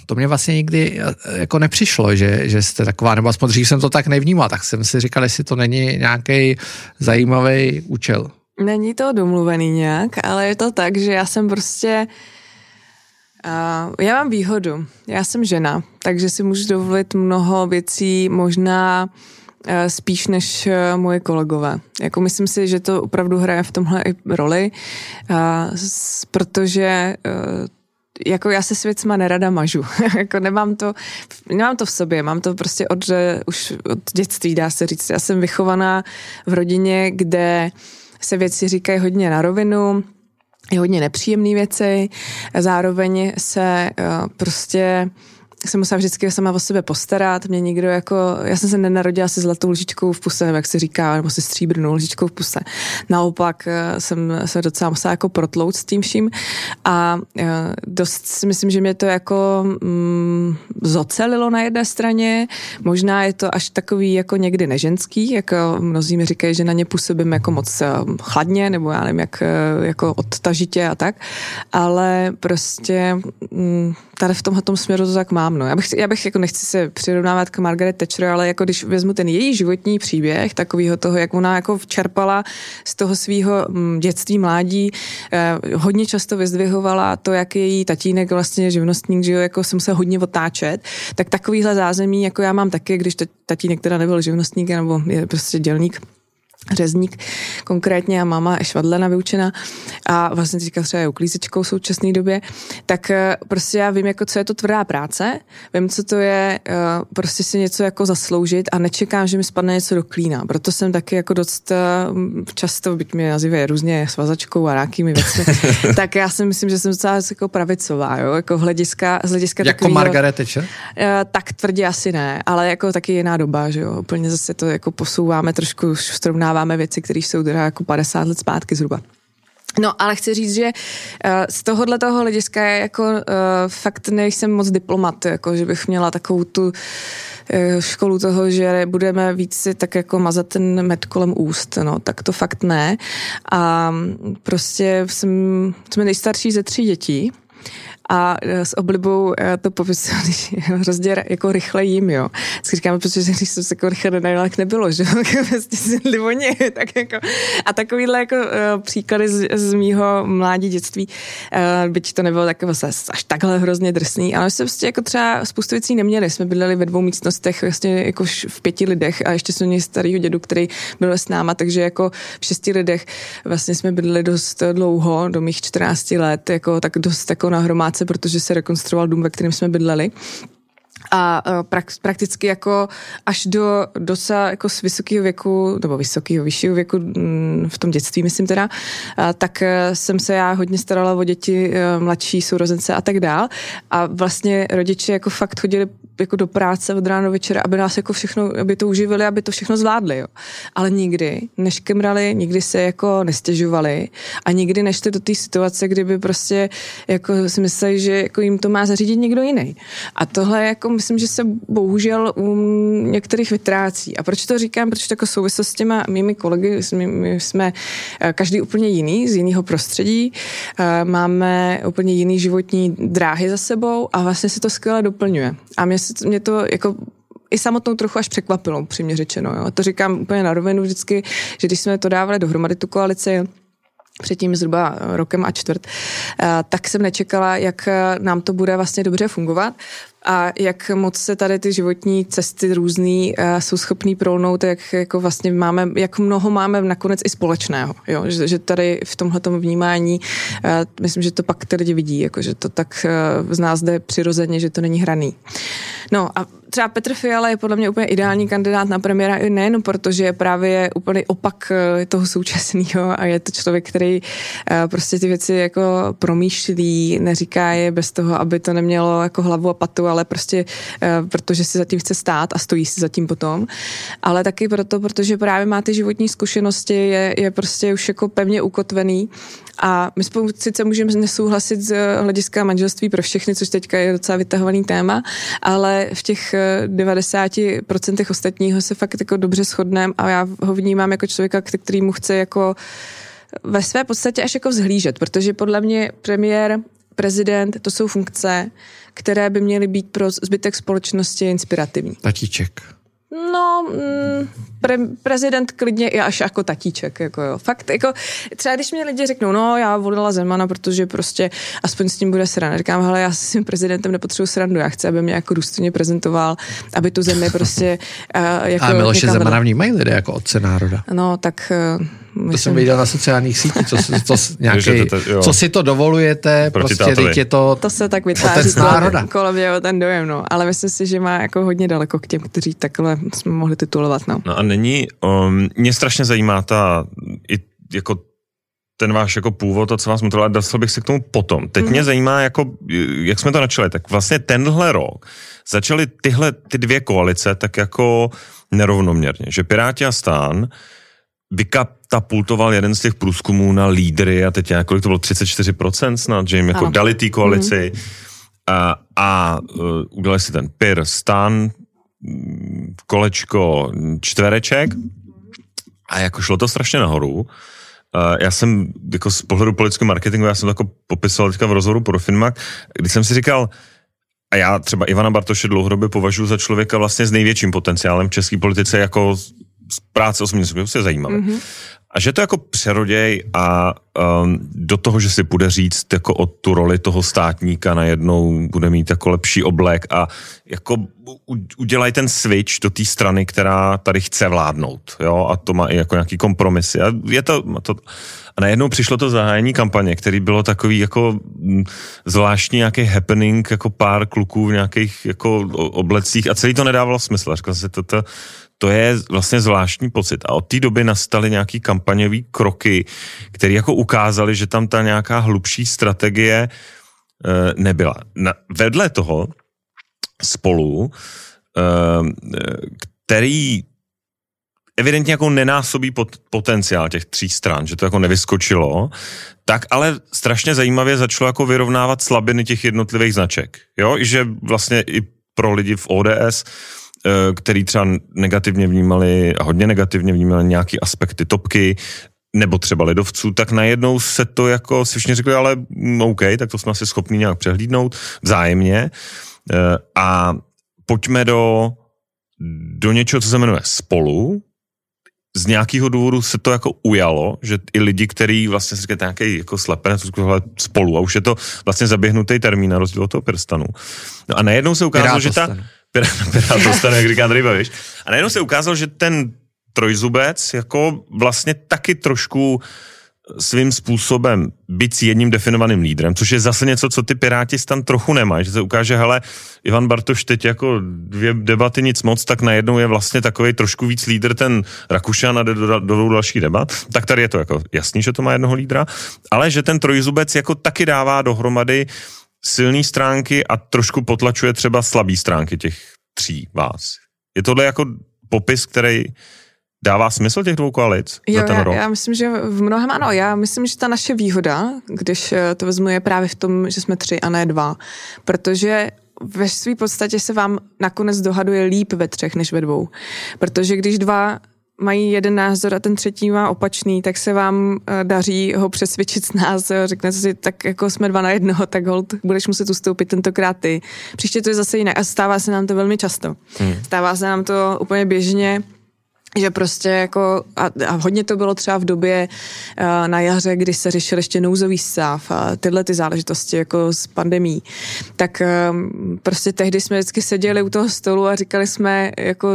to mě vlastně nikdy eh, jako nepřišlo, že, že jste taková, nebo aspoň dřív jsem to tak nevnímal, tak jsem si říkal, jestli to není nějaký zajímavý účel. Není to domluvený nějak, ale je to tak, že já jsem prostě Uh, já mám výhodu. Já jsem žena, takže si můžu dovolit mnoho věcí, možná uh, spíš než uh, moje kolegové. Jako myslím si, že to opravdu hraje v tomhle i roli, s, protože jako já se s věcma nerada mažu. *laughs* jako nemám to, nemám to v sobě, mám to prostě od, už od dětství, dá se říct. Já jsem vychovaná v rodině, kde se věci říkají hodně na rovinu, je hodně nepříjemné věci, zároveň se uh, prostě jsem musela vždycky sama o sebe postarat, mě nikdo jako, já jsem se nenarodila se zlatou lžičkou v puse, jak se říká, nebo se stříbrnou lžičkou v puse. Naopak eh, jsem se docela musela jako protlout s tím vším a eh, dost si myslím, že mě to jako mm, zocelilo na jedné straně, možná je to až takový jako někdy neženský, jako mnozí mi říkají, že na ně působím jako moc eh, chladně, nebo já nevím, jak jako odtažitě a tak, ale prostě mm, tady v tomhle směru to tak mám. No. Já, bych, já bych jako nechci se přirovnávat k Margaret Thatcher, ale jako když vezmu ten její životní příběh, takového toho, jak ona jako čerpala z toho svého mm, dětství, mládí, eh, hodně často vyzdvihovala to, jak její tatínek vlastně živnostník, že jo, jako jsem se hodně otáčet, tak takovýhle zázemí, jako já mám taky, když tatínek teda nebyl živnostník, nebo je prostě dělník, řezník konkrétně a máma je švadlena vyučená a vlastně teďka třeba je uklízečkou v současné době, tak eh, prostě já vím, jako co je to tvrdá práce, vím, co to je eh, prostě si něco jako zasloužit a nečekám, že mi spadne něco do klína. Proto jsem taky jako dost eh, často, byť mě nazývají různě svazačkou a rákými věci, *laughs* tak já si myslím, že jsem docela jako pravicová, jo? jako hlediska, z hlediska Jako takovýho, Margaret Thatcher? Tak tvrdě asi ne, ale jako taky jiná doba, že jo, úplně zase to jako posouváme trošku, srovnáváme srovnáváme věci, které jsou teda jako 50 let zpátky zhruba. No, ale chci říct, že uh, z tohohle toho hlediska jako uh, fakt nejsem moc diplomat, jako že bych měla takovou tu uh, školu toho, že budeme víc si tak jako mazat ten med kolem úst, no, tak to fakt ne. A prostě jsem, jsme nejstarší ze tří dětí, a e, s oblibou e, to popisuju, *laughs* když hrozně jako rychle jím, jo. Vždycky říkám, protože když jsem se jako rychle nenajela, tak nebylo, že *laughs* prostě si livoně, *laughs* tak jako, a takovýhle jako uh, příklady z, z mýho mládí dětství, byť to nebylo takové až takhle hrozně drsný, ale jsme prostě jako třeba spoustu věcí neměli, jsme bydleli ve dvou místnostech vlastně jako v pěti lidech a ještě jsme měli starýho dědu, který byl s náma, takže jako v šesti lidech vlastně jsme bydleli dost dlouho, do mých 14 let, jako tak dost jako na hromádce práce, protože se rekonstruoval dům, ve kterém jsme bydleli a e, prakticky jako až do dosa jako z vysokého věku, nebo vysokého, vyššího věku mm, v tom dětství, myslím teda, tak e, jsem se já hodně starala o děti e, mladší, sourozence a tak dál. A vlastně rodiče jako fakt chodili jako do práce od rána do večera, aby nás jako všechno, aby to uživili, aby to všechno zvládli, jo. Ale nikdy neškemrali, nikdy se jako nestěžovali a nikdy nešli do té situace, kdyby prostě jako si mysleli, že jako jim to má zařídit někdo jiný. A tohle jako myslím, že se bohužel u některých vytrácí. A proč to říkám? Protože to jako souvislost s těma mými kolegy, my, my jsme eh, každý úplně jiný, z jiného prostředí, eh, máme úplně jiný životní dráhy za sebou a vlastně se to skvěle doplňuje. A mě, mě to jako i samotnou trochu až překvapilo, přímě řečeno. Jo. To říkám úplně na rovinu vždycky, že když jsme to dávali dohromady, tu koalici, předtím zhruba rokem a čtvrt, eh, tak jsem nečekala, jak nám to bude vlastně dobře fungovat a jak moc se tady ty životní cesty různý uh, jsou schopný prolnout, jak jako vlastně máme, jak mnoho máme nakonec i společného, jo? Že, že tady v tomhle vnímání, uh, myslím, že to pak ty lidi vidí, jako, že to tak uh, z nás jde přirozeně, že to není hraný. No a třeba Petr Fiala je podle mě úplně ideální kandidát na premiéra i nejen protože je právě úplně opak toho současného a je to člověk, který prostě ty věci jako promýšlí, neříká je bez toho, aby to nemělo jako hlavu a patu, ale prostě uh, protože si zatím chce stát a stojí si zatím potom, ale taky proto, protože právě má ty životní zkušenosti, je, je prostě už jako pevně ukotvený. A my spolu sice můžeme nesouhlasit z hlediska manželství pro všechny, což teďka je docela vytahovaný téma, ale v těch 90% eh, ostatního se fakt jako dobře shodneme a já ho vnímám jako člověka, který mu chce jako ve své podstatě až jako vzhlížet, protože podle mě premiér, prezident, to jsou funkce, které by měly být pro zbytek společnosti inspirativní. Tatíček. No, mm, pre, prezident klidně i až jako tatíček, jako jo. Fakt, jako, třeba když mě lidi řeknou, no, já volila Zemana, protože prostě aspoň s ním bude sranda. Říkám, hele, já s tím prezidentem nepotřebuji srandu, já chci, aby mě jako důstojně prezentoval, aby tu zemi prostě uh, jako... A Miloše Zemana vnímají lidé jako otce národa. No, tak uh, to jsem viděl na sociálních sítích, co, co, *laughs* nějaký, to, to, co si to dovolujete, Proti prostě teď je to To se tak vytváří kolem, kolem něho ten dojem, no. Ale myslím si, že má jako hodně daleko k těm, kteří takhle jsme mohli titulovat, no. No a není, um, mě strašně zajímá ta, i jako ten váš jako původ, a co vás motivovalo, dostal bych se k tomu potom. Teď mm. mě zajímá, jako, jak jsme to načali, tak vlastně tenhle rok začaly tyhle, ty dvě koalice tak jako nerovnoměrně, že Piráti a Stán vykatapultoval jeden z těch průzkumů na lídry a teď nějak, kolik to bylo, 34% snad, že jim jako ano. dali té koalici mm-hmm. a, a uh, udělali si ten PIR stan, kolečko čtvereček a jako šlo to strašně nahoru. Uh, já jsem jako z pohledu politického marketingu, já jsem to jako popisoval teďka v rozhovoru pro Finmak, když jsem si říkal, a já třeba Ivana Bartoše dlouhodobě považuji za člověka vlastně s největším potenciálem v české politice jako práce osobně je zajímavé. Mm-hmm. A že to jako přeroděj a um, do toho, že si bude říct jako o tu roli toho státníka najednou bude mít jako lepší oblek a jako udělají ten switch do té strany, která tady chce vládnout, jo, a to má i jako nějaký kompromisy. A je to, to a najednou přišlo to zahájení kampaně, který bylo takový jako mm, zvláštní nějaký happening, jako pár kluků v nějakých jako oblecích a celý to nedávalo smysl. Říkal se, to, to, to je vlastně zvláštní pocit. A od té doby nastaly nějaký kampaňové kroky, které jako ukázaly, že tam ta nějaká hlubší strategie e, nebyla. Na, vedle toho spolu, e, který evidentně jako nenásobí pot, potenciál těch tří stran, že to jako nevyskočilo, tak ale strašně zajímavě začalo jako vyrovnávat slabiny těch jednotlivých značek. Jo, že vlastně i pro lidi v ODS Eh, který třeba negativně vnímali hodně negativně vnímali nějaký aspekty topky, nebo třeba lidovců, tak najednou se to jako si všichni řekli, ale mm, OK, tak to jsme asi schopni nějak přehlídnout vzájemně. Eh, a pojďme do, do něčeho, co se jmenuje spolu, z nějakého důvodu se to jako ujalo, že i lidi, kteří vlastně si říkají nějaký jako slepenec, spolu. A už je to vlastně zaběhnutý termín na rozdíl od toho prstanu. No a najednou se ukázalo, že ta, Pirátostane, *laughs* jak říká Andrej Babiš. A najednou se ukázalo, že ten trojzubec jako vlastně taky trošku svým způsobem být s jedním definovaným lídrem, což je zase něco, co ty Piráti tam trochu nemají, že se ukáže, hele, Ivan Bartoš teď jako dvě debaty nic moc, tak najednou je vlastně takový trošku víc lídr ten Rakušan a jde do, do, do další debat, tak tady je to jako jasný, že to má jednoho lídra, ale že ten trojzubec jako taky dává dohromady silné stránky a trošku potlačuje třeba slabé stránky těch tří vás. Je tohle jako popis, který dává smysl těch dvou koalic jo, za ten já, rok? Já myslím, že v mnohem ano. Já myslím, že ta naše výhoda, když eh, to vezmu, je právě v tom, že jsme tři a ne dva. Protože ve své podstatě se vám nakonec dohaduje líp ve třech než ve dvou. Protože když dva mají jeden názor a ten třetí má opačný, tak se vám eh, daří ho přesvědčit z nás. Řeknete si, tak jako jsme dva na jednoho, tak hold, budeš muset ustoupit tentokrát ty. Příště to je zase jinak a stává se nám to velmi často. Hmm. Stává se nám to úplně běžně že prostě jako, a, a hodně to bylo třeba v době uh, na jaře, kdy se řešil ještě nouzový stav a tyhle ty záležitosti jako s pandemí, tak um, prostě tehdy jsme vždycky seděli u toho stolu a říkali jsme jako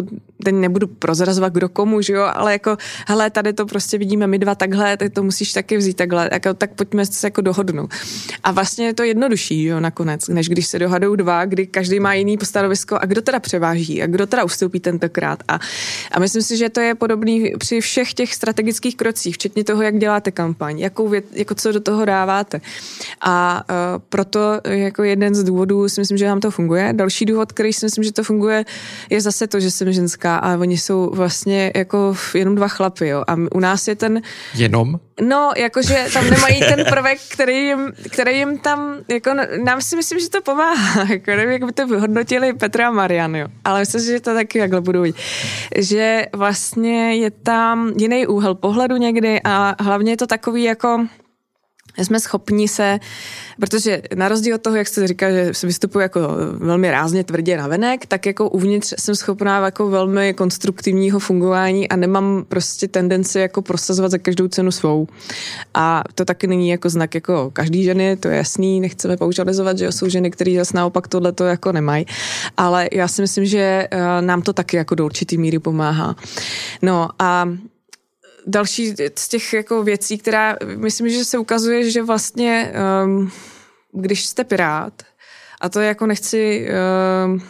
teď nebudu prozrazovat kdo komu, že jo, ale jako, hele, tady to prostě vidíme my dva takhle, tak to musíš taky vzít takhle, jako, tak pojďme se jako dohodnout. A vlastně je to jednodušší, jo, nakonec, než když se dohadou dva, kdy každý má jiný stanovisko a kdo teda převáží a kdo teda ustoupí tentokrát. A, a myslím si, že to je podobný při všech těch strategických krocích, včetně toho, jak děláte kampaň, jakou věc, jako co do toho dáváte. A uh, proto jako jeden z důvodů si myslím, že nám to funguje. Další důvod, který si myslím, že to funguje, je zase to, že jsem ženská a oni jsou vlastně jako jenom dva chlapy, jo. A u nás je ten... Jenom? No, jakože tam nemají ten prvek, který jim, který jim tam, jako nám si myslím, že to pomáhá, *laughs* jako nevím, jak by to vyhodnotili Petra a Marian, jo. Ale myslím si, že to taky takhle budou Že vlastně je tam jiný úhel pohledu někdy a hlavně je to takový jako jsme schopni se, protože na rozdíl od toho, jak jste říkal, že se vystupuji jako velmi rázně tvrdě na venek, tak jako uvnitř jsem schopná jako velmi konstruktivního fungování a nemám prostě tendenci jako prosazovat za každou cenu svou. A to taky není jako znak jako každý ženy, to je jasný, nechceme paušalizovat, že jsou ženy, které zase naopak tohle to jako nemají. Ale já si myslím, že eh, nám to taky jako do určitý míry pomáhá. No a další z těch jako věcí, která myslím, že se ukazuje, že vlastně um, když jste pirát, a to jako nechci um,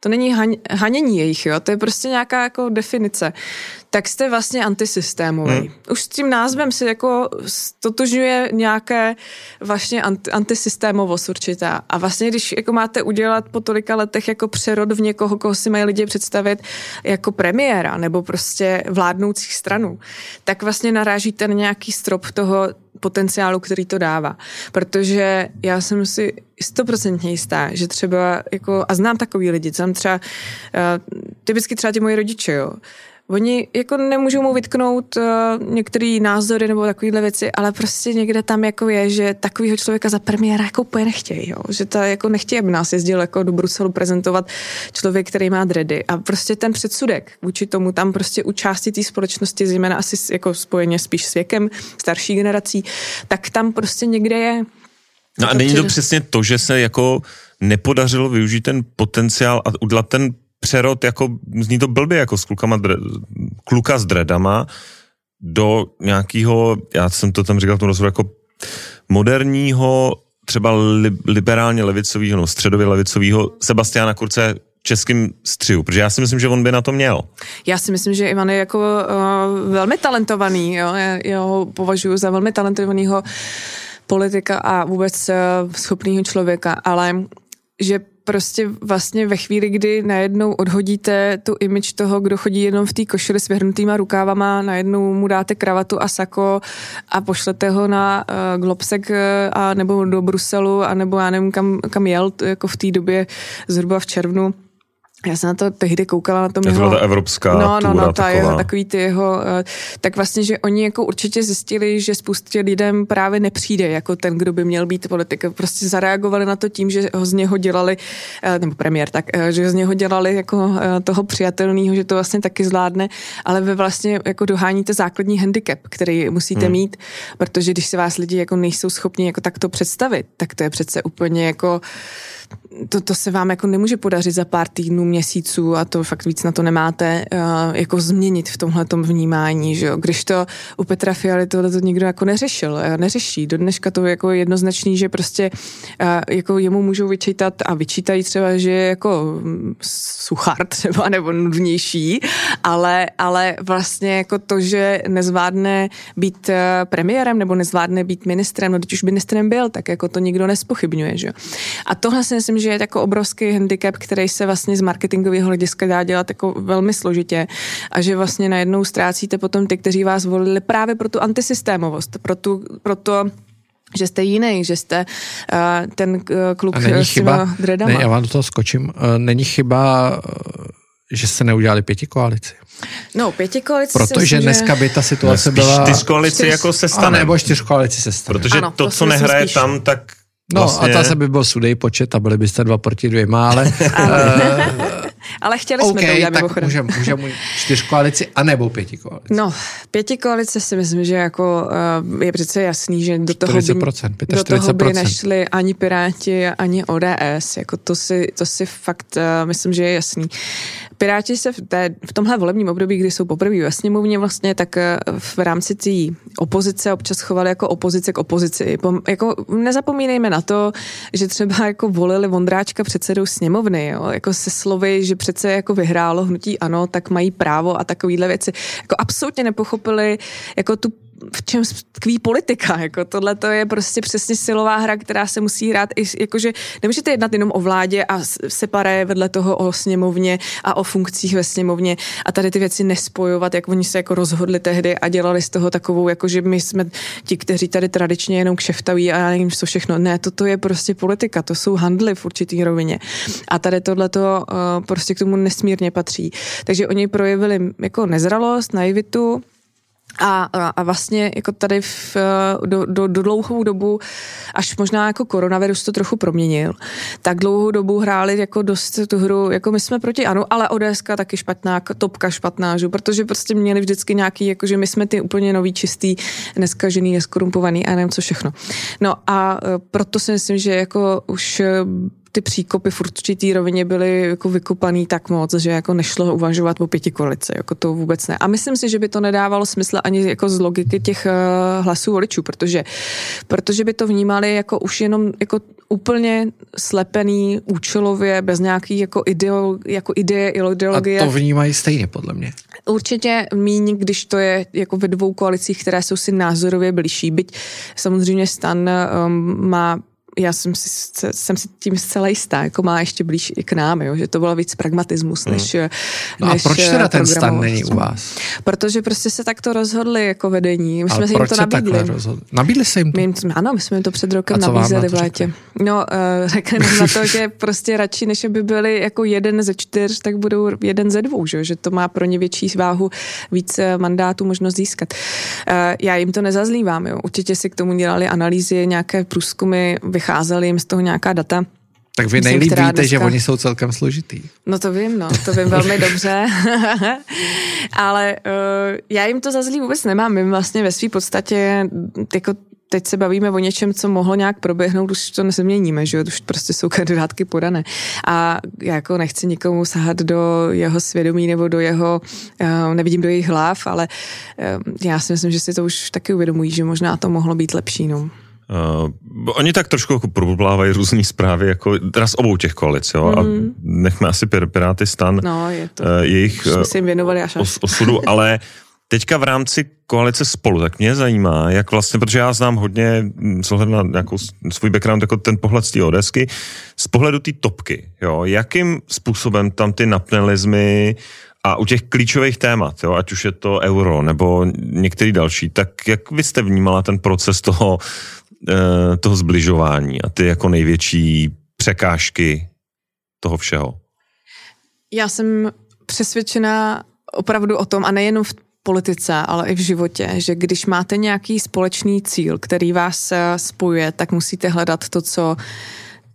to není haň, hanění jejich, jo? to je prostě nějaká jako definice, tak jste vlastně antisystémový. Hmm. Už s tím názvem se jako stotožňuje nějaké vlastně anti, antisystémovost určitá. A vlastně, když jako máte udělat po tolika letech jako přerod v někoho, koho si mají lidi představit jako premiéra nebo prostě vládnoucích stranu, tak vlastně narážíte na nějaký strop toho potenciálu, který to dává. Protože já jsem si stoprocentně jistá, že třeba, jako, a znám takový lidi, tam třeba, uh, typicky třeba ti moji rodiče, jo, Oni jako nemůžou mu vytknout uh, některé názory nebo takovéhle věci, ale prostě někde tam jako je, že takového člověka za premiéra jako úplně nechtějí, jo? že to jako nechtějí, aby nás jezdil jako do Bruselu prezentovat člověk, který má dredy a prostě ten předsudek vůči tomu tam prostě u části té společnosti, zejména asi jako spojeně spíš s věkem starší generací, tak tam prostě někde je. No a není to přesně to, že se jako nepodařilo využít ten potenciál a udělat ten přerod, jako zní to blbě, jako s klukama, dre, kluka s dredama do nějakého, já jsem to tam říkal v tom rozhovoru, jako moderního, třeba li, liberálně levicového, no středově levicového Sebastiana Kurce českým střihu, protože já si myslím, že on by na to měl. Já si myslím, že Ivan je jako uh, velmi talentovaný, jo? já ho považuji za velmi talentovaného politika a vůbec uh, schopného člověka, ale že prostě vlastně ve chvíli, kdy najednou odhodíte tu image toho, kdo chodí jenom v té košili s vyhrnutýma rukávama, najednou mu dáte kravatu a sako a pošlete ho na uh, Globsek uh, a nebo do Bruselu a nebo já nevím kam, kam jel jako v té době zhruba v červnu já jsem na to tehdy koukala na tom jeho... To ta evropská No, no, no, ta jeho, takový ty jeho... Eh, tak vlastně, že oni jako určitě zjistili, že spoustě lidem právě nepřijde jako ten, kdo by měl být politik. Prostě zareagovali na to tím, že ho z něho dělali, eh, nebo premiér, tak, eh, že z něho dělali jako toho přijatelného, že to vlastně taky zvládne, ale vy vlastně jako doháníte základní handicap, který musíte hmm. mít, protože když se vás lidi jako nejsou schopni jako takto představit, tak to je přece úplně jako to, to se vám jako nemůže podařit za pár týdnů, měsíců a to fakt víc na to nemáte, uh, jako změnit v tomhle vnímání, že jo? Když to u Petra Fialy tohle to nikdo jako neřešil, uh, neřeší. Do dneška to je jako jednoznačný, že prostě uh, jako jemu můžou vyčítat a vyčítají třeba, že je jako mm, suchar *laughs* třeba nebo nudnější, ale, ale vlastně jako to, že nezvládne být premiérem nebo nezvládne být ministrem, no když už ministrem byl, tak jako to nikdo nespochybňuje, že jo? A tohle si myslím, že je jako obrovský handicap, který se vlastně z marketingového hlediska dá dělat jako velmi složitě a že vlastně najednou ztrácíte potom ty, kteří vás volili právě pro tu antisystémovost, pro, tu, pro to, že jste jiný, že jste uh, ten uh, kluk není s chyba, dredama. Ne, já vám do toho skočím. Uh, není chyba, uh, že se neudělali pěti koalici. No, pěti koalici Protože myslím, dneska by ta situace no, byla... Čtyř koalici jako se stane. A nebo čtyř koalici se stane. Protože ano, to, to co nehraje spíš. tam, tak No vlastně... a ta se by byl sudej počet a byli byste dva proti dvěma, ale... *laughs* uh, *laughs* ale chtěli jsme okay, to udělat tak můžeme může mít čtyř koalici anebo pěti koalici. No, pěti koalice si myslím, že jako uh, je přece jasný, že do toho, by, 45, do toho by nešli ani Piráti, ani ODS. Jako to si, to si fakt uh, myslím, že je jasný. Piráti se v, té, v tomhle volebním období, kdy jsou poprvé ve sněmovně vlastně, tak eh, v rámci té opozice občas chovali jako opozice k opozici. Pom, jako nezapomínejme na to, že třeba jako volili Vondráčka předsedou sněmovny, jo? jako se slovy, že přece jako vyhrálo hnutí ano, tak mají právo a takovýhle věci. Jako absolutně nepochopili jako tu v čem tkví politika. Jako tohle to je prostě přesně silová hra, která se musí hrát. I, jakože nemůžete jednat jenom o vládě a separé vedle toho o sněmovně a o funkcích ve sněmovně a tady ty věci nespojovat, jak oni se jako rozhodli tehdy a dělali z toho takovou, jakože my jsme ti, kteří tady tradičně jenom kšeftaví a já nevím, co všechno. Ne, toto je prostě politika, to jsou handly v určitý rovině. A tady tohle to uh, prostě k tomu nesmírně patří. Takže oni projevili jako nezralost, naivitu, a, a, a vlastně jako tady v, do, do, do dlouhou dobu, až možná jako koronavirus to trochu proměnil, tak dlouhou dobu hráli jako dost tu hru, jako my jsme proti ano, ale ODS taky špatná, topka špatná, že? protože prostě měli vždycky nějaký, jako že my jsme ty úplně nový, čistý, neskažený, neskorumpovaný a nevím co všechno. No a e, proto si myslím, že jako už ty příkopy v určitý rovině byly jako vykopaný tak moc, že jako nešlo uvažovat o pěti koalice, jako to vůbec ne. A myslím si, že by to nedávalo smysl ani jako z logiky těch uh, hlasů voličů, protože, protože by to vnímali jako už jenom jako úplně slepený účelově, bez nějaký jako, ideo, jako ideje, ideologie. A to vnímají stejně, podle mě. Určitě míň, když to je jako ve dvou koalicích, které jsou si názorově blížší. Byť samozřejmě stan um, má já jsem si, jsem si tím zcela jistá, jako má ještě blíž i k nám, jo, že to bylo víc pragmatismus, hmm. než, no než a proč teda ten stan není u vás? Protože prostě se takto rozhodli jako vedení. My jsme si jim to nabídli. Nabídli se jim to? My, ano, my jsme jim to před rokem nabízeli v létě. No, *laughs* uh, řekneme na to, že prostě radši, než aby byli jako jeden ze čtyř, tak budou jeden ze dvou, že, že to má pro ně větší váhu, víc mandátů možnost získat. Uh, já jim to nezazlívám, jo. Určitě si k tomu dělali analýzy, nějaké průzkumy, vycházely jim z toho nějaká data. Tak vy nejlíp víte, dneska... že oni jsou celkem složitý. No to vím, no, to vím velmi *laughs* dobře. Ale uh, já jim to za zlý vůbec nemám. My vlastně ve své podstatě jako teď se bavíme o něčem, co mohlo nějak proběhnout, už to nezměníme, že jo, už prostě jsou kandidátky podané. A já jako nechci nikomu sahat do jeho svědomí nebo do jeho, uh, nevidím do jejich hlav, ale uh, já si myslím, že si to už taky uvědomují, že možná to mohlo být lepší, no. Uh, oni tak trošku jako problávají různé zprávy, jako z obou těch koalic, jo, mm. a mhm. nechme asi Piráty stan no, je to. Uh, jejich uh, věnovali až os, osudu, ale teďka v rámci koalice spolu, tak mě zajímá, jak vlastně, protože já znám hodně, s ohledem na nějakou svůj background, jako ten pohled z té odesky, z pohledu té topky, jo, jakým způsobem tam ty napnelizmy a u těch klíčových témat, jo, ať už je to euro nebo některý další, tak jak vy jste vnímala ten proces toho toho zbližování a ty jako největší překážky toho všeho? Já jsem přesvědčená opravdu o tom, a nejenom v politice, ale i v životě, že když máte nějaký společný cíl, který vás eh, spojuje, tak musíte hledat to, co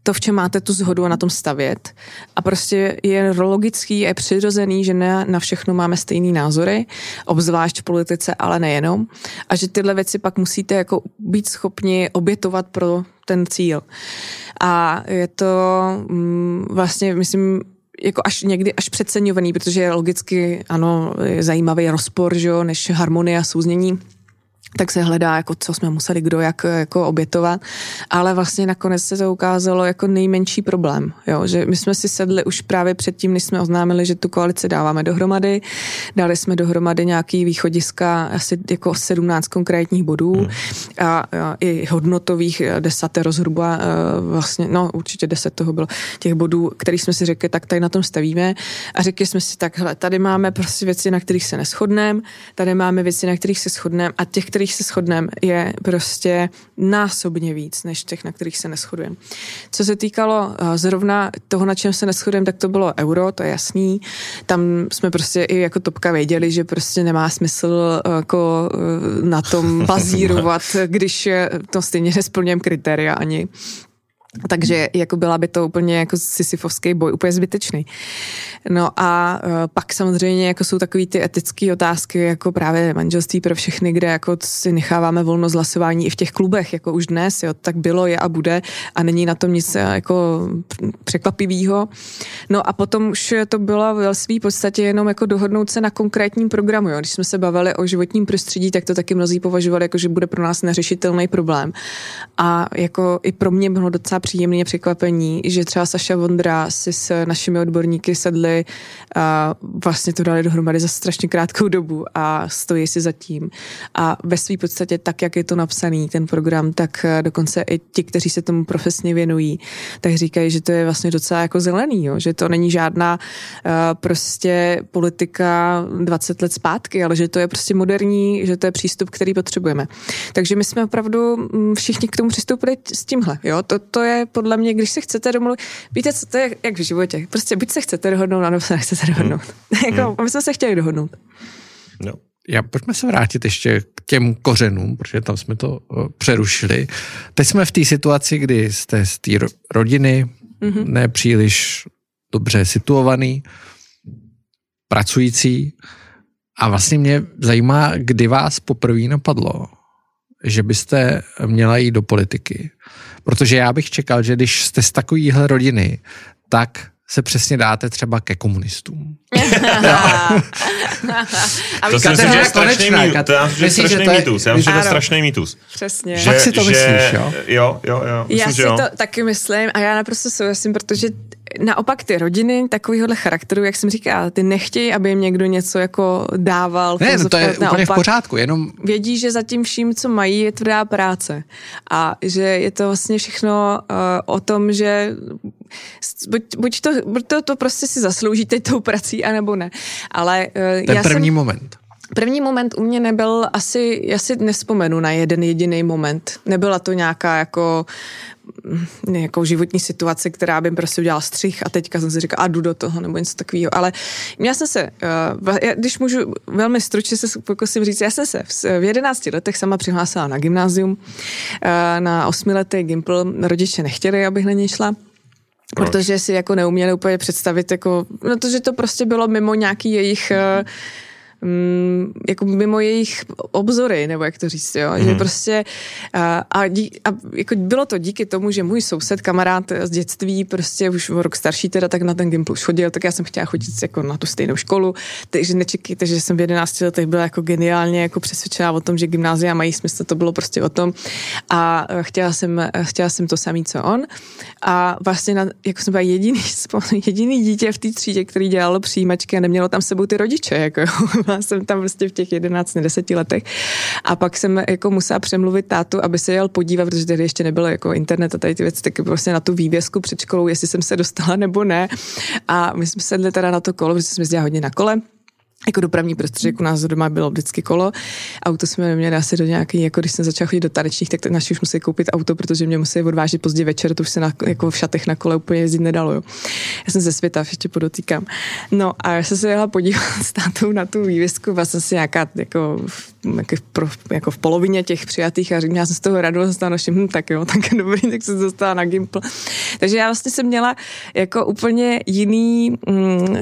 to, v čem máte tu zhodu a na tom stavět. A prostě je logický a je přirozený, že ne na všechno máme stejný názory, obzvlášť v politice, ale nejenom. A že tyhle věci pak musíte jako být schopni obětovat pro ten cíl. A je to mm, vlastně, myslím, jako až někdy až přeceňovaný, protože je logicky, ano, je zajímavý rozpor, že jo, než harmonie a souznění tak se hledá, jako co jsme museli kdo jak jako obětovat, ale vlastně nakonec se to ukázalo jako nejmenší problém, jo? že my jsme si sedli už právě předtím, než jsme oznámili, že tu koalici dáváme dohromady, dali jsme dohromady nějaký východiska, asi jako 17 konkrétních bodů hmm. a, a i hodnotových desatero zhruba, vlastně, no určitě deset toho bylo těch bodů, který jsme si řekli, tak tady na tom stavíme a řekli jsme si tak, hele, tady máme prostě věci, na kterých se neschodneme, tady máme věci, na kterých se shodneme a těch, kterých se shodneme, je prostě násobně víc, než těch, na kterých se neschodujeme. Co se týkalo uh, zrovna toho, na čem se neschodujeme, tak to bylo euro, to je jasný. Tam jsme prostě i jako topka věděli, že prostě nemá smysl uh, jako uh, na tom *laughs* bazírovat, když to stejně nesplňujeme kritéria ani takže jako byla by to úplně jako sisyfovský boj, úplně zbytečný. No a uh, pak samozřejmě jako jsou takový ty etické otázky, jako právě manželství pro všechny, kde jako si necháváme volnost hlasování i v těch klubech, jako už dnes, jo, tak bylo, je a bude a není na tom nic jako překvapivého. No a potom už to bylo ve svý podstatě jenom jako dohodnout se na konkrétním programu, jo. Když jsme se bavili o životním prostředí, tak to taky mnozí považovali jako, že bude pro nás neřešitelný problém. A jako i pro mě bylo docela příjemné překvapení, že třeba Saša Vondra si s našimi odborníky sedli a vlastně to dali dohromady za strašně krátkou dobu a stojí si za tím. A ve své podstatě tak, jak je to napsaný, ten program, tak dokonce i ti, kteří se tomu profesně věnují, tak říkají, že to je vlastně docela jako zelený, jo? že to není žádná uh, prostě politika 20 let zpátky, ale že to je prostě moderní, že to je přístup, který potřebujeme. Takže my jsme opravdu mm, všichni k tomu přistoupili s tímhle. Jo? To, to je podle mě, když se chcete domluvit, víte, co to je jak v životě. Prostě buď se chcete dohodnout, nebo se nechcete dohodnout. Hmm. *laughs* jako, hmm. My jsme se chtěli dohodnout. No. Já pojďme se vrátit ještě k těm kořenům, protože tam jsme to uh, přerušili. Teď jsme v té situaci, kdy jste z té rodiny mm-hmm. nepříliš dobře situovaný, pracující a vlastně mě zajímá, kdy vás poprvé napadlo, že byste měla jít do politiky. Protože já bych čekal, že když jste z takovýhle rodiny, tak se přesně dáte třeba ke komunistům. *laughs* a to si myslím, že je strašný mýtus. To já myslím, že to je mýtus. Já myslím, že to je strašný mýtus. Přesně. Že, si to že, myslíš, jo? Jo, jo, jo. Myslím, já si jo. to taky myslím a já naprosto souhlasím, protože naopak ty rodiny takovýhle charakteru, jak jsem říkala, ty nechtějí, aby jim někdo něco jako dával. Ne, no to je naopak, úplně v pořádku, jenom... Vědí, že za tím vším, co mají, je tvrdá práce. A že je to vlastně všechno uh, o tom, že buď, buď, to, buď to, to prostě si zasloužíte tou prací, anebo ne. Ale uh, Ten já první jsem, moment. První moment u mě nebyl asi, já si nespomenu na jeden jediný moment. Nebyla to nějaká jako nějakou životní situaci, která by prostě udělala střih a teďka jsem si říkala, a jdu do toho, nebo něco takového. Ale já jsem se, uh, když můžu velmi stručně se pokusím říct, já jsem se v 11 letech sama přihlásila na gymnázium, uh, na osmiletý gimpl, rodiče nechtěli, abych na něj šla. Proč? Protože si jako neuměli úplně představit, jako, no to, že to prostě bylo mimo nějaký jejich uh, mm, jako mimo jejich obzory, nebo jak to říct, jo, mm. že mhm. prostě a, a, dí, a jako bylo to díky tomu, že můj soused, kamarád z dětství, prostě už o rok starší teda, tak na ten Gimpl už chodil, tak já jsem chtěla chodit jako na tu stejnou školu, takže nečekejte, že jsem v 11 letech byla jako geniálně jako přesvědčená o tom, že gymnázia mají smysl, to bylo prostě o tom a chtěla jsem, chtěla jsem to samý, co on a vlastně na, jako jsem byla jediný, *laughs* jediný dítě v té třídě, který dělalo přijímačky a nemělo tam sebou ty rodiče, jako *laughs* byla jsem tam prostě v těch 11, 10 letech. A pak jsem jako musela přemluvit tátu, aby se jel podívat, protože tady ještě nebylo jako internet a tady ty věci, tak prostě na tu vývězku před školou, jestli jsem se dostala nebo ne. A my jsme sedli teda na to kolo, protože jsme jezdili hodně na kole jako dopravní prostředí, u nás doma bylo vždycky kolo. Auto jsme neměli asi do nějaký, jako když jsem začala chodit do tanečních, tak naši už museli koupit auto, protože mě museli odvážet pozdě večer, to už se na, jako v šatech na kole úplně jezdit nedalo. Jo. Já jsem ze světa, ještě podotýkám. No a já jsem se jela podívat s tátou na tu vývězku, vlastně si nějaká jako, jako, v, jako v polovině těch přijatých a řekla, já jsem z toho radost a našim, hm, tak jo, *laughs* tak dobrý, tak se dostala na Gimpl. Takže já vlastně jsem měla jako úplně jiný hm,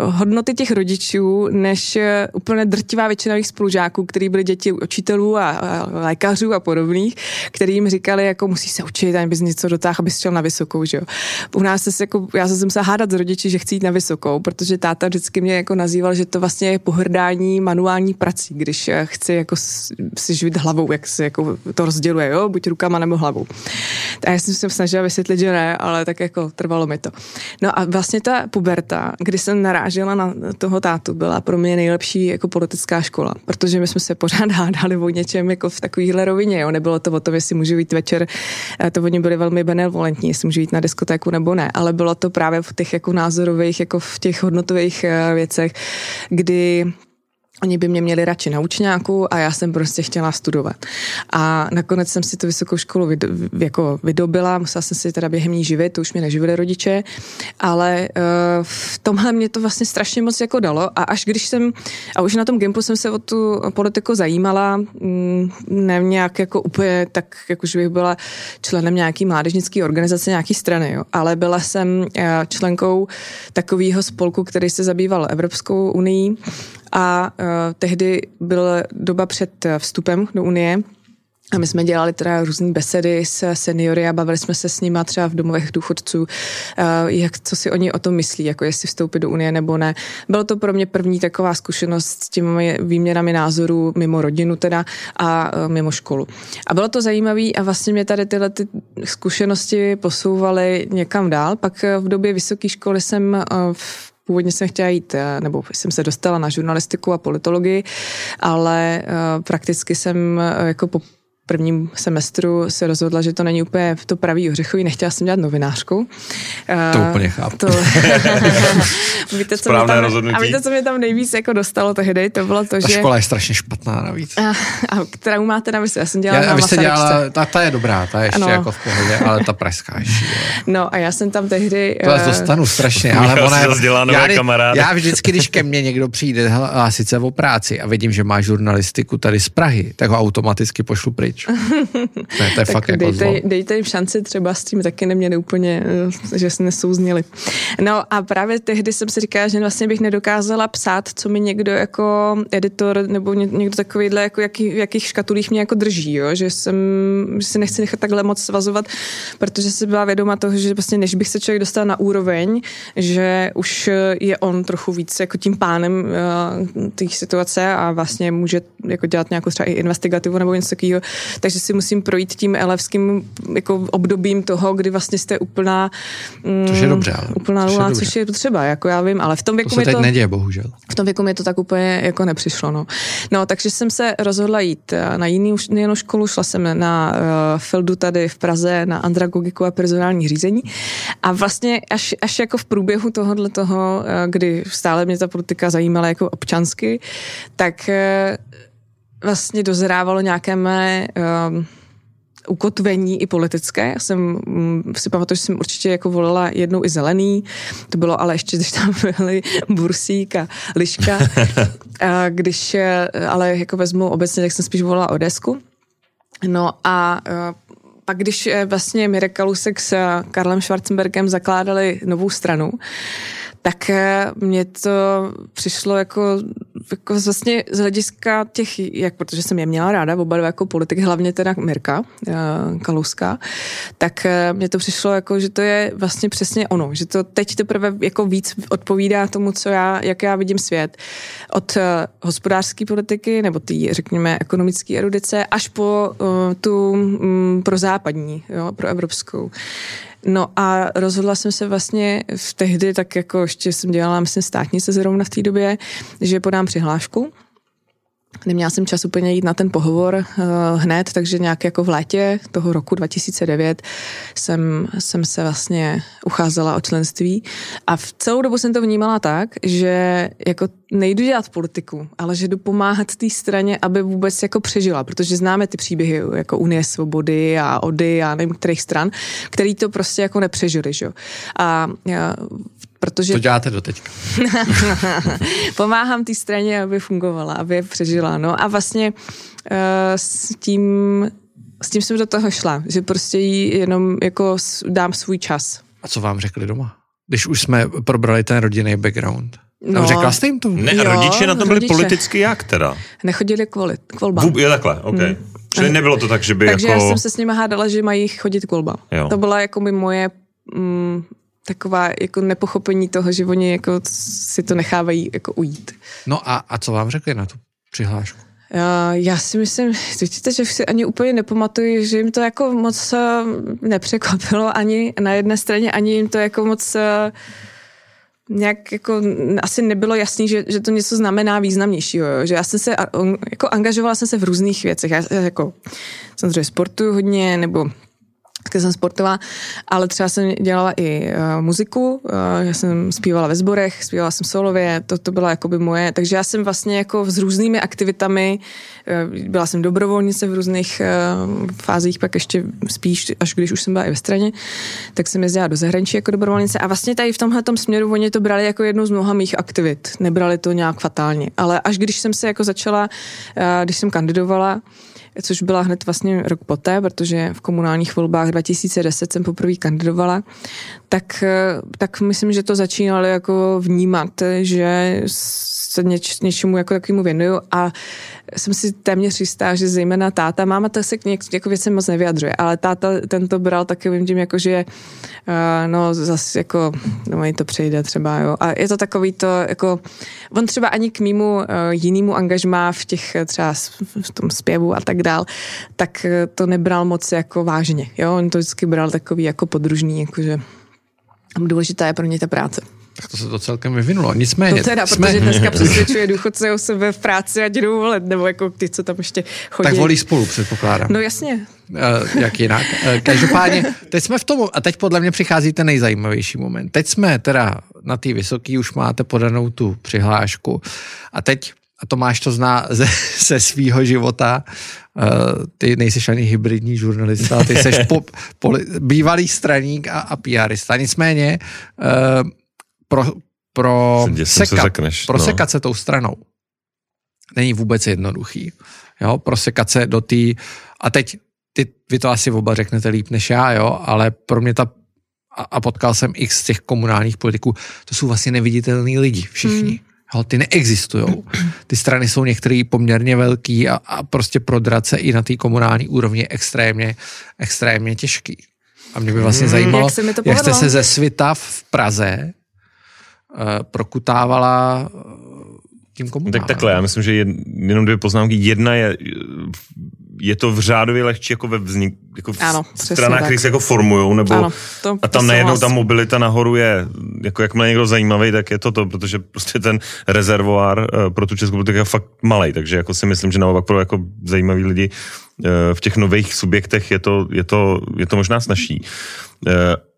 hodnoty těch rodičů, než eh, úplně drtivá většina jejich spolužáků, kteří byli děti učitelů a, a lékařů a podobných, který jim říkali, jako musí se učit, aby bys něco dotáhl, abys šel na vysokou, že jo. U nás se jako, já jsem se musela hádat s rodiči, že chci jít na vysokou, protože táta vždycky mě jako nazýval, že to vlastně je pohrdání manuální prací, když eh, chci jako si živit hlavou, jak se jako to rozděluje, jo, buď rukama nebo hlavou. A já jsem se snažila vysvětlit, že ne, ale tak jako trvalo mi to. No a vlastně ta puberta, kdy jsem narážela na toho tátu, byla pro mě nejlepší jako politická škola, protože my jsme se pořád hádali o něčem jako v takovéhle rovině. Jo. Nebylo to o tom, jestli můžu jít večer, eh, to oni byli velmi benevolentní, jestli můžu jít na diskotéku nebo ne, ale bylo to právě v těch jako názorových, jako v těch hodnotových eh, věcech, kdy Oni by mě měli radši na učňáku a já jsem prostě chtěla studovat. A nakonec jsem si tu vysokou školu vydo, jako vydobila, musela jsem si teda během ní živit, to už mě neživili rodiče, ale uh, v tomhle mě to vlastně strašně moc jako dalo a až když jsem, a už na tom Gimpu jsem se o tu politiku zajímala, mm, ne nějak jako úplně tak, jako že bych byla členem nějaký mládežnický organizace, nějaký strany, jo. ale byla jsem uh, členkou takového spolku, který se zabýval Evropskou unii a uh, tehdy byla doba před vstupem do Unie a my jsme dělali teda různé besedy s seniory a bavili jsme se s nimi třeba v domovech důchodců, jak, co si oni o tom myslí, jako jestli vstoupit do Unie nebo ne. Bylo to pro mě první taková zkušenost s těmi výměnami názorů mimo rodinu teda a mimo školu. A bylo to zajímavé a vlastně mě tady tyhle ty zkušenosti posouvaly někam dál. Pak v době vysoké školy jsem v Původně jsem chtěla jít, eh, nebo jsem se dostala na žurnalistiku a politologii, ale uh, prakticky jsem uh, jako po prvním semestru se rozhodla, že to není úplně to pravý ořechový, nechtěla jsem dělat novinářku. To uh, úplně chápu. To... *laughs* víte, co tam, rozhodnutí. A víte, co mě tam nejvíc jako dostalo tehdy? To bylo to, ta že... škola je strašně špatná navíc. A, a kterou máte na mysli? Já jsem dělala já, na vy jste dělala, ta, ta, je dobrá, ta je ještě ano. jako v pohodě, ale ta pražská ještě. No a já jsem tam tehdy... To uh... dostanu strašně, ale ona je... Já, kamarád. já vždycky, když ke mně někdo přijde hlásit se o práci a vidím, že má žurnalistiku tady z Prahy, tak ho automaticky pošlu pryč pryč. To je, *laughs* to je tak fakt dejte, jako dejte jim šanci, třeba s tím taky neměli úplně, eh, že se nesouzněli. No a právě tehdy jsem si říkala, že vlastně bych nedokázala psát, co mi někdo jako editor nebo někdo takovýhle, jako jaký, v jakých škatulích mě jako drží, jo? že jsem že si nechci nechat takhle moc svazovat, protože si byla vědoma toho, že vlastně než bych se člověk dostal na úroveň, že už je on trochu víc jako tím pánem uh, té situace a vlastně může jako dělat nějakou třeba i investigativu nebo něco takového, takže si musím projít tím elevským jako obdobím toho, kdy vlastně jste úplná mm, což je dobře, ale úplná což nula, je což je potřeba, jako já vím, ale v tom věku to se mi teď to, neděje, bohužel. V tom věku mi to tak úplně jako nepřišlo, no. No, takže jsem se rozhodla jít eh, na jiný, jinou školu, šla jsem na uh, Fildu tady v Praze na andragogiku a personální řízení a vlastně až, až jako v průběhu tohohle toho, uh, kdy stále mě ta politika zajímala jako občansky, tak uh, vlastně dozrávalo nějaké mé uh, ukotvení i politické. Já jsem um, si pamatuju, že jsem určitě jako volila jednou i zelený, to bylo ale ještě, když tam *laughs* byly Bursík a Liška. *laughs* a když eh, ale jako vezmu obecně, tak jsem spíš volila Odesku. No a uh, pak když eh, vlastně Mirek Kalusek s Karlem Schwarzenbergem zakládali novou stranu, tak mně to přišlo jako jako vlastně z hlediska těch, jak, protože jsem je měla ráda, oba dva jako politik, hlavně teda Mirka uh, Kalouska, tak uh, mně to přišlo jako, že to je vlastně přesně ono, že to teď teprve jako víc odpovídá tomu, co já, jak já vidím svět. Od uh, hospodářské politiky, nebo ty, řekněme, ekonomické erudice, až po tu um, pro západní, jo, pro evropskou. No a rozhodla jsem se vlastně v tehdy, tak jako ještě jsem dělala, myslím, státnice zrovna v té době, že podám přihlášku Neměla jsem čas úplně jít na ten pohovor uh, hned, takže nějak jako v létě toho roku 2009 jsem, jsem se vlastně ucházela o členství a v celou dobu jsem to vnímala tak, že jako nejdu dělat politiku, ale že jdu pomáhat té straně, aby vůbec jako přežila, protože známe ty příběhy jako Unie svobody a Ody a nevím kterých stran, který to prostě jako nepřežili, že? A já, protože... To děláte do teďka. *laughs* Pomáhám té straně, aby fungovala, aby přežila, no a vlastně uh, s tím s tím jsem do toho šla, že prostě jí jenom jako dám svůj čas. A co vám řekli doma? Když už jsme probrali ten rodinný background. No, řekla jste jim to? Ne, jo, rodiče na tom byli rodiče. politicky jak teda? Nechodili k, voli, k volbám. Vůb, je takhle, ok. Hmm. Čili nebylo to tak, že by Takže jako... já jsem se s nimi hádala, že mají chodit k volbám. Jo. To byla jako by moje mm, taková jako nepochopení toho, že oni jako si to nechávají jako ujít. No a, a co vám řekli na tu přihlášku? Já, já si myslím, vidíte, že si ani úplně nepamatuji, že jim to jako moc eh, nepřekvapilo ani na jedné straně, ani jim to jako moc uh, nějak jako asi nebylo jasný, že, že to něco znamená významnějšího, jo? že já jsem se jako angažovala jsem se v různých věcech, já jako samozřejmě sportuju hodně, nebo tak jsem sportová, ale třeba jsem dělala i uh, muziku, uh, já jsem zpívala ve sborech, zpívala jsem solově, to, to byla jakoby moje, takže já jsem vlastně jako s různými aktivitami, uh, byla jsem dobrovolnice v různých uh, fázích, pak ještě spíš, až když už jsem byla i ve straně, tak jsem jezdila do zahraničí jako dobrovolnice a vlastně tady v tomhle směru oni to brali jako jednu z mnoha mých aktivit, nebrali to nějak fatálně, ale až když jsem se jako začala, uh, když jsem kandidovala, což byla hned vlastně rok poté, protože v komunálních volbách 2010 jsem poprvé kandidovala, tak, tak myslím, že to začínali jako vnímat, že se něč, něčemu jako takovému věnuju a jsem si téměř jistá, že zejména táta, máma to se k něk, jako věcem moc nevyjadřuje, ale táta ten to bral takovým tím, jako že uh, no zase jako, no to přejde třeba, jo. A je to takový to, jako, on třeba ani k mýmu uh, jinému angažmá v těch třeba v tom zpěvu a tak dál, tak to nebral moc jako vážně, jo. On to vždycky bral takový jako podružný, jakože důležitá je pro ně ta práce. Tak to se to celkem vyvinulo. Nicméně. To teda, jsme... protože dneska přesvědčuje důchodce o sebe v práci a jdou volet, nebo jako ty, co tam ještě chodí. Tak volí spolu, předpokládám. No jasně. Uh, jak jinak. Uh, každopádně, teď jsme v tom, a teď podle mě přichází ten nejzajímavější moment. Teď jsme teda na té vysoký, už máte podanou tu přihlášku. A teď a Tomáš to zná ze, ze svýho života, uh, ty nejsi ani hybridní žurnalista, ty jsi po, poli, bývalý straník a, a PRista. Nicméně uh, pro, pro, sekat, řekneš, pro no. se tou stranou není vůbec jednoduchý. Jo, prosekat se do té, a teď ty, vy to asi oba řeknete líp než já, jo, ale pro mě ta, a, a potkal jsem x z těch komunálních politiků, to jsou vlastně neviditelní lidi, všichni. Hmm. Jo, ty neexistují. Ty strany jsou některé poměrně velký a, a prostě prodrat se i na té komunální úrovni je extrémně, extrémně těžký. A mě by vlastně hmm, zajímalo, jak, jak jste se ze svita v Praze prokutávala eh, tím komunálem. Tak takhle, já myslím, že jed, jenom dvě poznámky. Jedna je, je to v řádově lehčí jako ve vznik, jako v ano, stranách, které se jako formujou, nebo ano, to, a tam najednou ta mobilita nahoru je, jako jakmile někdo zajímavý, tak je to to, protože prostě ten rezervoár uh, pro tu Českou republiku je fakt malý, takže jako si myslím, že naopak pro jako zajímaví lidi v těch nových subjektech je to, je to, je to možná snažší.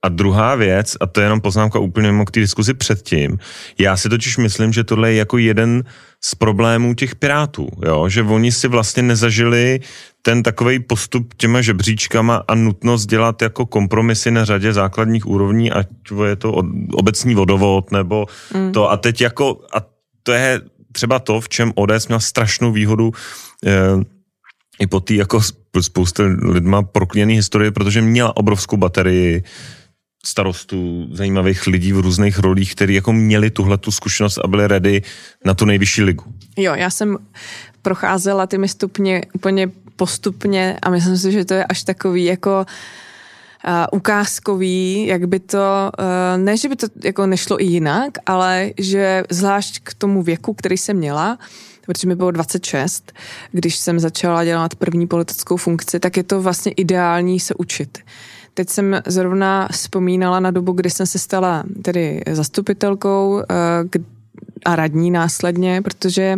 A druhá věc, a to je jenom poznámka úplně mimo k té diskuzi předtím, já si totiž myslím, že tohle je jako jeden z problémů těch pirátů, jo? že oni si vlastně nezažili ten takový postup těma žebříčkama a nutnost dělat jako kompromisy na řadě základních úrovní, ať je to obecní vodovod nebo mm. to. A teď jako, a to je třeba to, v čem ODS měla strašnou výhodu eh, i po té jako spousty lidma proklíněný historie, protože měla obrovskou baterii starostů, zajímavých lidí v různých rolích, kteří jako měli tuhle tu zkušenost a byli ready na tu nejvyšší ligu. Jo, já jsem procházela těmi stupně úplně postupně a myslím si, že to je až takový jako uh, ukázkový, jak by to, uh, ne, že by to jako nešlo i jinak, ale že zvlášť k tomu věku, který jsem měla, protože mi bylo 26, když jsem začala dělat první politickou funkci, tak je to vlastně ideální se učit. Teď jsem zrovna vzpomínala na dobu, kdy jsem se stala tedy zastupitelkou, eh, a radní následně, protože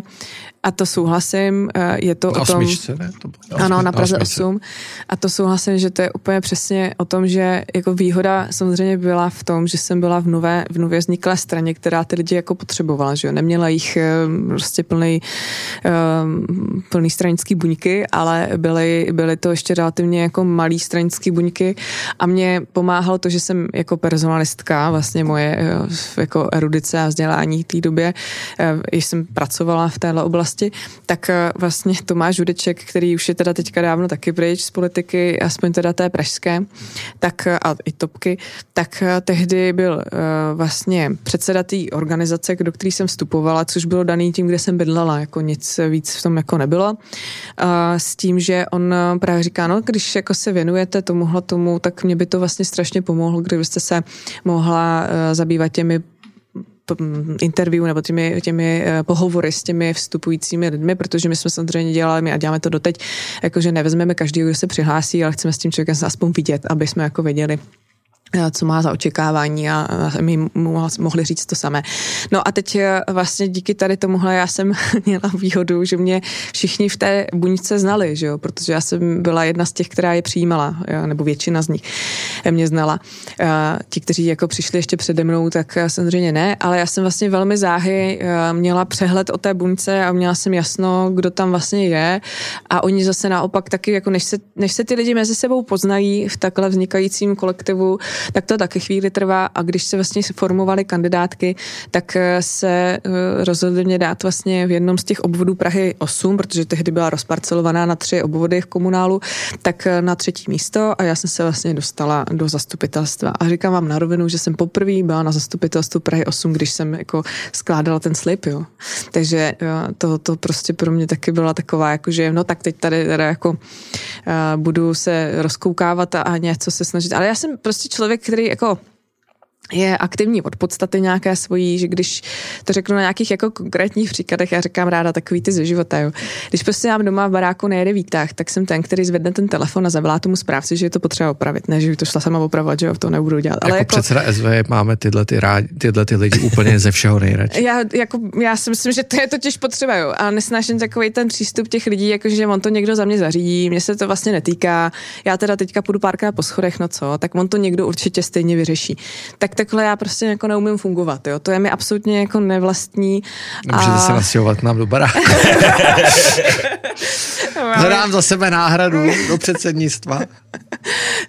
a to souhlasím, eh, je to na o tom... Osmičce, ne? To bylo, ano, na Praze na 8. A to souhlasím, že to je úplně přesně o tom, že jako výhoda samozřejmě byla v tom, že jsem byla v nové, v nově vzniklé straně, která ty lidi jako potřebovala, že jo. Neměla jich eh, prostě plný, um, plný stranický buňky, ale byly, byly to ještě relativně jako malý stranický buňky a mě pomáhalo to, že jsem jako personalistka, vlastně moje jako erudice a vzdělání v té době, když jsem pracovala v téhle oblasti, oblasti, tak eh, vlastně Tomáš Žudeček, který už je teda teďka dávno taky pryč z politiky, aspoň teda té pražské, tak eh, a i topky, tak eh, tehdy byl vlastně předseda té organizace, do které jsem vstupovala, což bylo daný tím, kde jsem bydlela, jako nic víc v tom jako nebylo. S tím, že on právě říká, no, když jako se věnujete tomuhle tomu, tak mě by to vlastně strašně pomohlo, kdybyste se mohla zabývat těmi interview nebo těmi, těmi eh, pohovory s těmi vstupujícími lidmi, protože my jsme samozřejmě dělali, my a děláme to doteď, jakože nevezmeme každý, kdo se přihlásí, ale chceme s tím člověkem se aspoň vidět, aby jsme jako věděli, co má za očekávání a my mu mohli říct to samé. No a teď eh, vlastně díky tady tomuhle já jsem *laughs* měla výhodu, že mě všichni v té buňce znali, že jo, protože já jsem byla jedna z těch, která je přijímala, nebo většina z nich mě znala. Eh, ti, kteří jako přišli ještě přede mnou, tak samozřejmě ne, ale já jsem vlastně velmi záhy měla přehled o té buňce a měla jsem jasno, kdo tam vlastně je a oni zase naopak taky, jako než se, než se ty lidi mezi sebou poznají v takhle vznikajícím kolektivu, tak to taky chvíli trvá a když se vlastně formovaly kandidátky, tak eh, se eh, rozhodli mě dát vlastně v jednom z těch obvodů Prahy 8, protože tehdy byla rozparcelovaná na tři obvody v komunálu, tak eh, na třetí místo a já jsem se vlastně dostala do zastupitelstva. A říkám vám na rovinu, že jsem poprvé byla na zastupitelstvu Prahy 8, když jsem jako skládala ten slib, jo. Takže to, to prostě pro mě taky byla taková, jakože no tak teď tady teda jako uh, budu se rozkoukávat a něco se snažit. Ale já jsem prostě člověk, který jako je aktivní od podstaty nějaké svojí, že když to řeknu na nějakých jako konkrétních příkladech, já říkám ráda takový ty ze života, jo. Když prostě mám doma v baráku nejede výtah, tak jsem ten, který zvedne ten telefon a zavolá tomu správci, že je to potřeba opravit, ne, že by to šla sama opravovat, že jo, to nebudu dělat. Ale jako, jako předseda SV máme tyhle ty, rád, tyhle ty lidi úplně ze všeho nejradši. Já, jako, já si myslím, že to je totiž potřeba, jo. A nesnáším takový ten přístup těch lidí, jako že on to někdo za mě zařídí, mě se to vlastně netýká. Já teda teďka půjdu párkrát po schodech, no co, tak on to někdo určitě stejně vyřeší. Tak takhle já prostě jako neumím fungovat, jo. To je mi absolutně jako nevlastní. Můžete a... se nastěhovat nám do baráku. *laughs* Hledám za sebe náhradu do předsednictva. *laughs*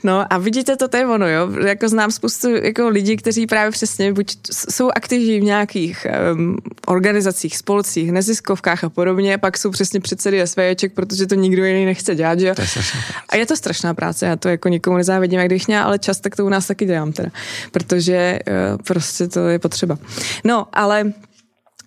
No a vidíte, to, to je ono, jo. Jako znám spoustu jako lidí, kteří právě přesně buď jsou aktivní v nějakých um, organizacích, spolcích, neziskovkách a podobně, pak jsou přesně předsedy SVJček, protože to nikdo jiný nechce dělat, že jo. A je to strašná práce, já to jako nikomu nezávidím, jak když měla, ale čas, tak to u nás taky dělám teda, protože uh, prostě to je potřeba. No, ale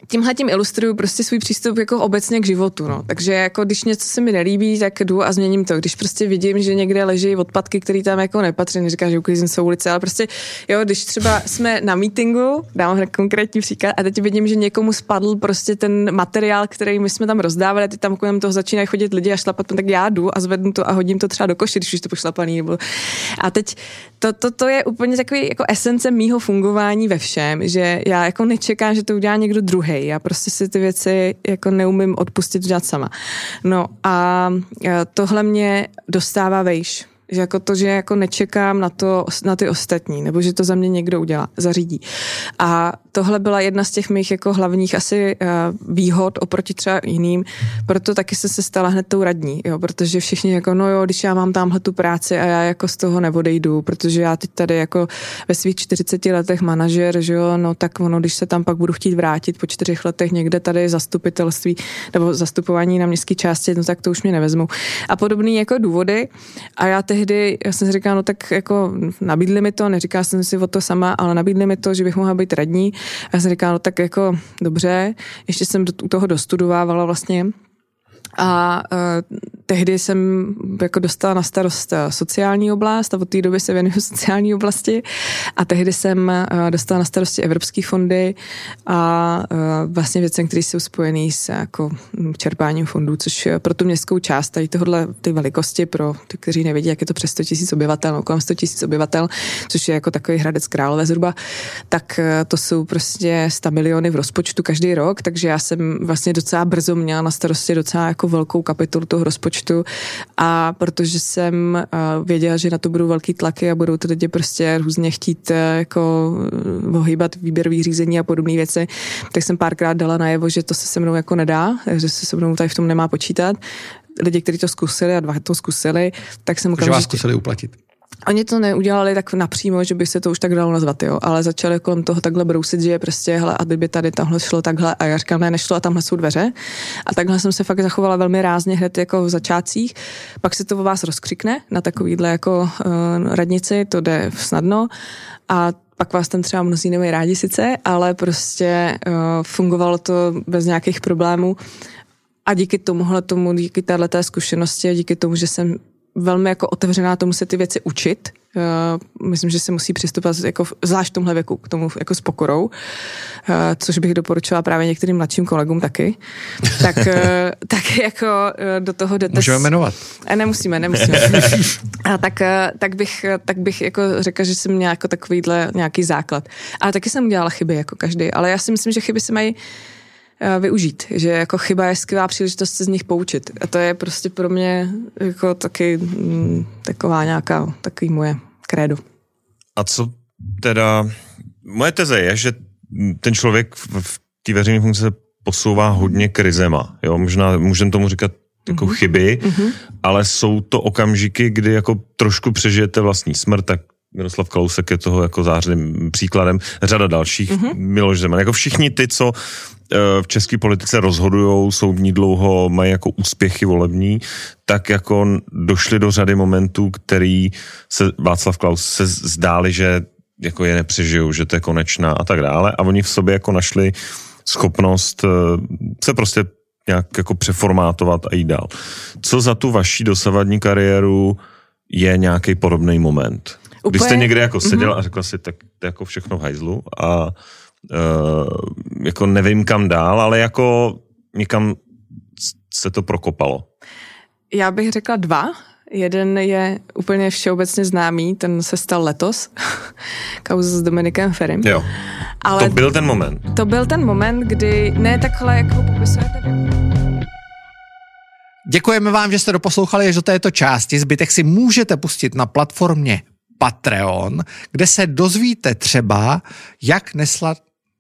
tímhle tím ilustruju prostě svůj přístup jako obecně k životu, no. Takže jako když něco se mi nelíbí, tak jdu a změním to. Když prostě vidím, že někde leží odpadky, které tam jako nepatří, neříká, že uklízím jsou ulice, ale prostě, jo, když třeba jsme na meetingu, dám konkrétní příklad, a teď vidím, že někomu spadl prostě ten materiál, který my jsme tam rozdávali, a teď tam kolem toho začínají chodit lidi a šlapat, tak já jdu a zvednu to a hodím to třeba do koše, když už to pošlapaný. Nebo... A teď to, to, to, je úplně takový jako esence mýho fungování ve všem, že já jako nečekám, že to udělá někdo druhý. Já prostě si ty věci jako neumím odpustit dělat sama. No a tohle mě dostává vejš že jako to, že jako nečekám na, to, na ty ostatní, nebo že to za mě někdo udělá, zařídí. A tohle byla jedna z těch mých jako hlavních asi uh, výhod oproti třeba jiným, proto taky se se stala hned tou radní, jo, protože všichni jako, no jo, když já mám tamhle tu práci a já jako z toho neodejdu, protože já teď tady jako ve svých 40 letech manažer, že jo, no tak ono, když se tam pak budu chtít vrátit po čtyřech letech někde tady zastupitelství nebo zastupování na městské části, no tak to už mě nevezmu. A podobný jako důvody a já tehdy, já jsem si říkala, no tak jako nabídli mi to, neříká jsem si o to sama, ale nabídli mi to, že bych mohla být radní. Já jsem říkala, no tak jako dobře, ještě jsem do, toho dostudovávala vlastně. A uh, tehdy jsem jako dostala na starost eh, sociální oblast a od té doby se věnuju *laughs* sociální oblasti. A tehdy jsem uh, dostala na starosti evropské fondy a uh, vlastně věci, které jsou spojené s jako čerpáním fondů, což pro tu městskou část tady tohle, ty velikosti pro ty, kteří nevědí, jak je to přes 100 tisíc obyvatel, no, kolem 100 tisíc obyvatel, což je jako takový Hradec Králové zhruba, tak to jsou prostě 100 miliony v rozpočtu každý rok, takže já jsem vlastně docela brzo měla na starosti docela jako velkou kapitolu toho rozpočtu a protože jsem věděla, že na to budou velký tlaky a budou ty lidi prostě různě chtít e, jako e, ohýbat výběrový řízení a podobné věci, tak jsem párkrát dala najevo, že to se se mnou jako nedá, že se se mnou tady v tom nemá počítat lidi, kteří to zkusili a dva to zkusili, tak jsem okamžitě... vás zkusili uplatit. Oni to neudělali tak napřímo, že by se to už tak dalo nazvat, jo, ale začali kolem toho takhle brousit, že je prostě, hele, a kdyby tady tamhle šlo takhle, a já říkám, ne, nešlo a tamhle jsou dveře. A takhle jsem se fakt zachovala velmi rázně hned jako v začátcích. Pak se to o vás rozkřikne na takovýhle jako uh, radnici, to jde snadno. A pak vás tam třeba mnozí nemají rádi sice, ale prostě uh, fungovalo to bez nějakých problémů. A díky tomuhle tomu, díky této zkušenosti a díky tomu, že jsem velmi jako otevřená tomu se ty věci učit. Uh, myslím, že se musí přistupovat jako, zvlášť v tomhle věku k tomu jako s pokorou, uh, což bych doporučila právě některým mladším kolegům taky. Tak, uh, *laughs* tak jako do toho jdete... Můžeme jmenovat. Nemusíme, nemusíme. *laughs* A tak, tak, bych, tak bych jako řekla, že jsem měla jako takovýhle nějaký základ. Ale taky jsem udělala chyby, jako každý. Ale já si myslím, že chyby se mají využít, že jako chyba je skvělá příležitost se z nich poučit. A to je prostě pro mě jako taky mm, taková nějaká, takový moje krédo. A co teda, moje teze je, že ten člověk v té veřejné funkci se posouvá hodně krizema, jo, možná můžeme tomu říkat jako mm-hmm. chyby, mm-hmm. ale jsou to okamžiky, kdy jako trošku přežijete vlastní smrt, tak Miroslav Kalousek je toho jako zářným příkladem, řada dalších, mm-hmm. Miloš Zeman, jako všichni ty, co eh, v české politice rozhodují, jsou v ní dlouho, mají jako úspěchy volební, tak jako došli do řady momentů, který se Václav Klaus se zdáli, že jako je nepřežijou, že to je konečná a tak dále a oni v sobě jako našli schopnost eh, se prostě nějak jako přeformátovat a jít dál. Co za tu vaši dosavadní kariéru je nějaký podobný moment? Úplně... Když jste někde jako seděl mm-hmm. a řekla si, tak to je jako všechno v hajzlu a jako nevím kam dál, ale jako někam se to prokopalo. Já bych řekla dva. Jeden je úplně všeobecně známý, ten se stal letos, *laughs* kauza s Dominikem Ferim. Jo, ale to byl ten moment. To byl ten moment, kdy, ne takhle, jak ho popisujete Děkujeme vám, že jste doposlouchali až do této části. Zbytek si můžete pustit na platformě Patreon, kde se dozvíte třeba, jak nesla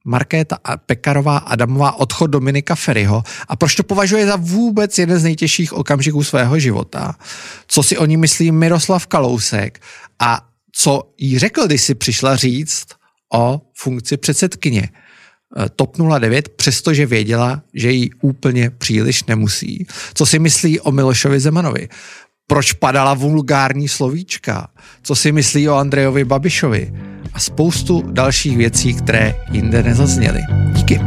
Markéta Pekarová Adamová odchod Dominika Ferryho a proč to považuje za vůbec jeden z nejtěžších okamžiků svého života. Co si o ní myslí Miroslav Kalousek a co jí řekl, když si přišla říct o funkci předsedkyně. Eh, TOP 09, přestože věděla, že jí úplně příliš nemusí. Co si myslí o Milošovi Zemanovi? Proč padala vulgární slovíčka, co si myslí o Andrejovi Babišovi a spoustu dalších věcí, které jinde nezazněly. Díky.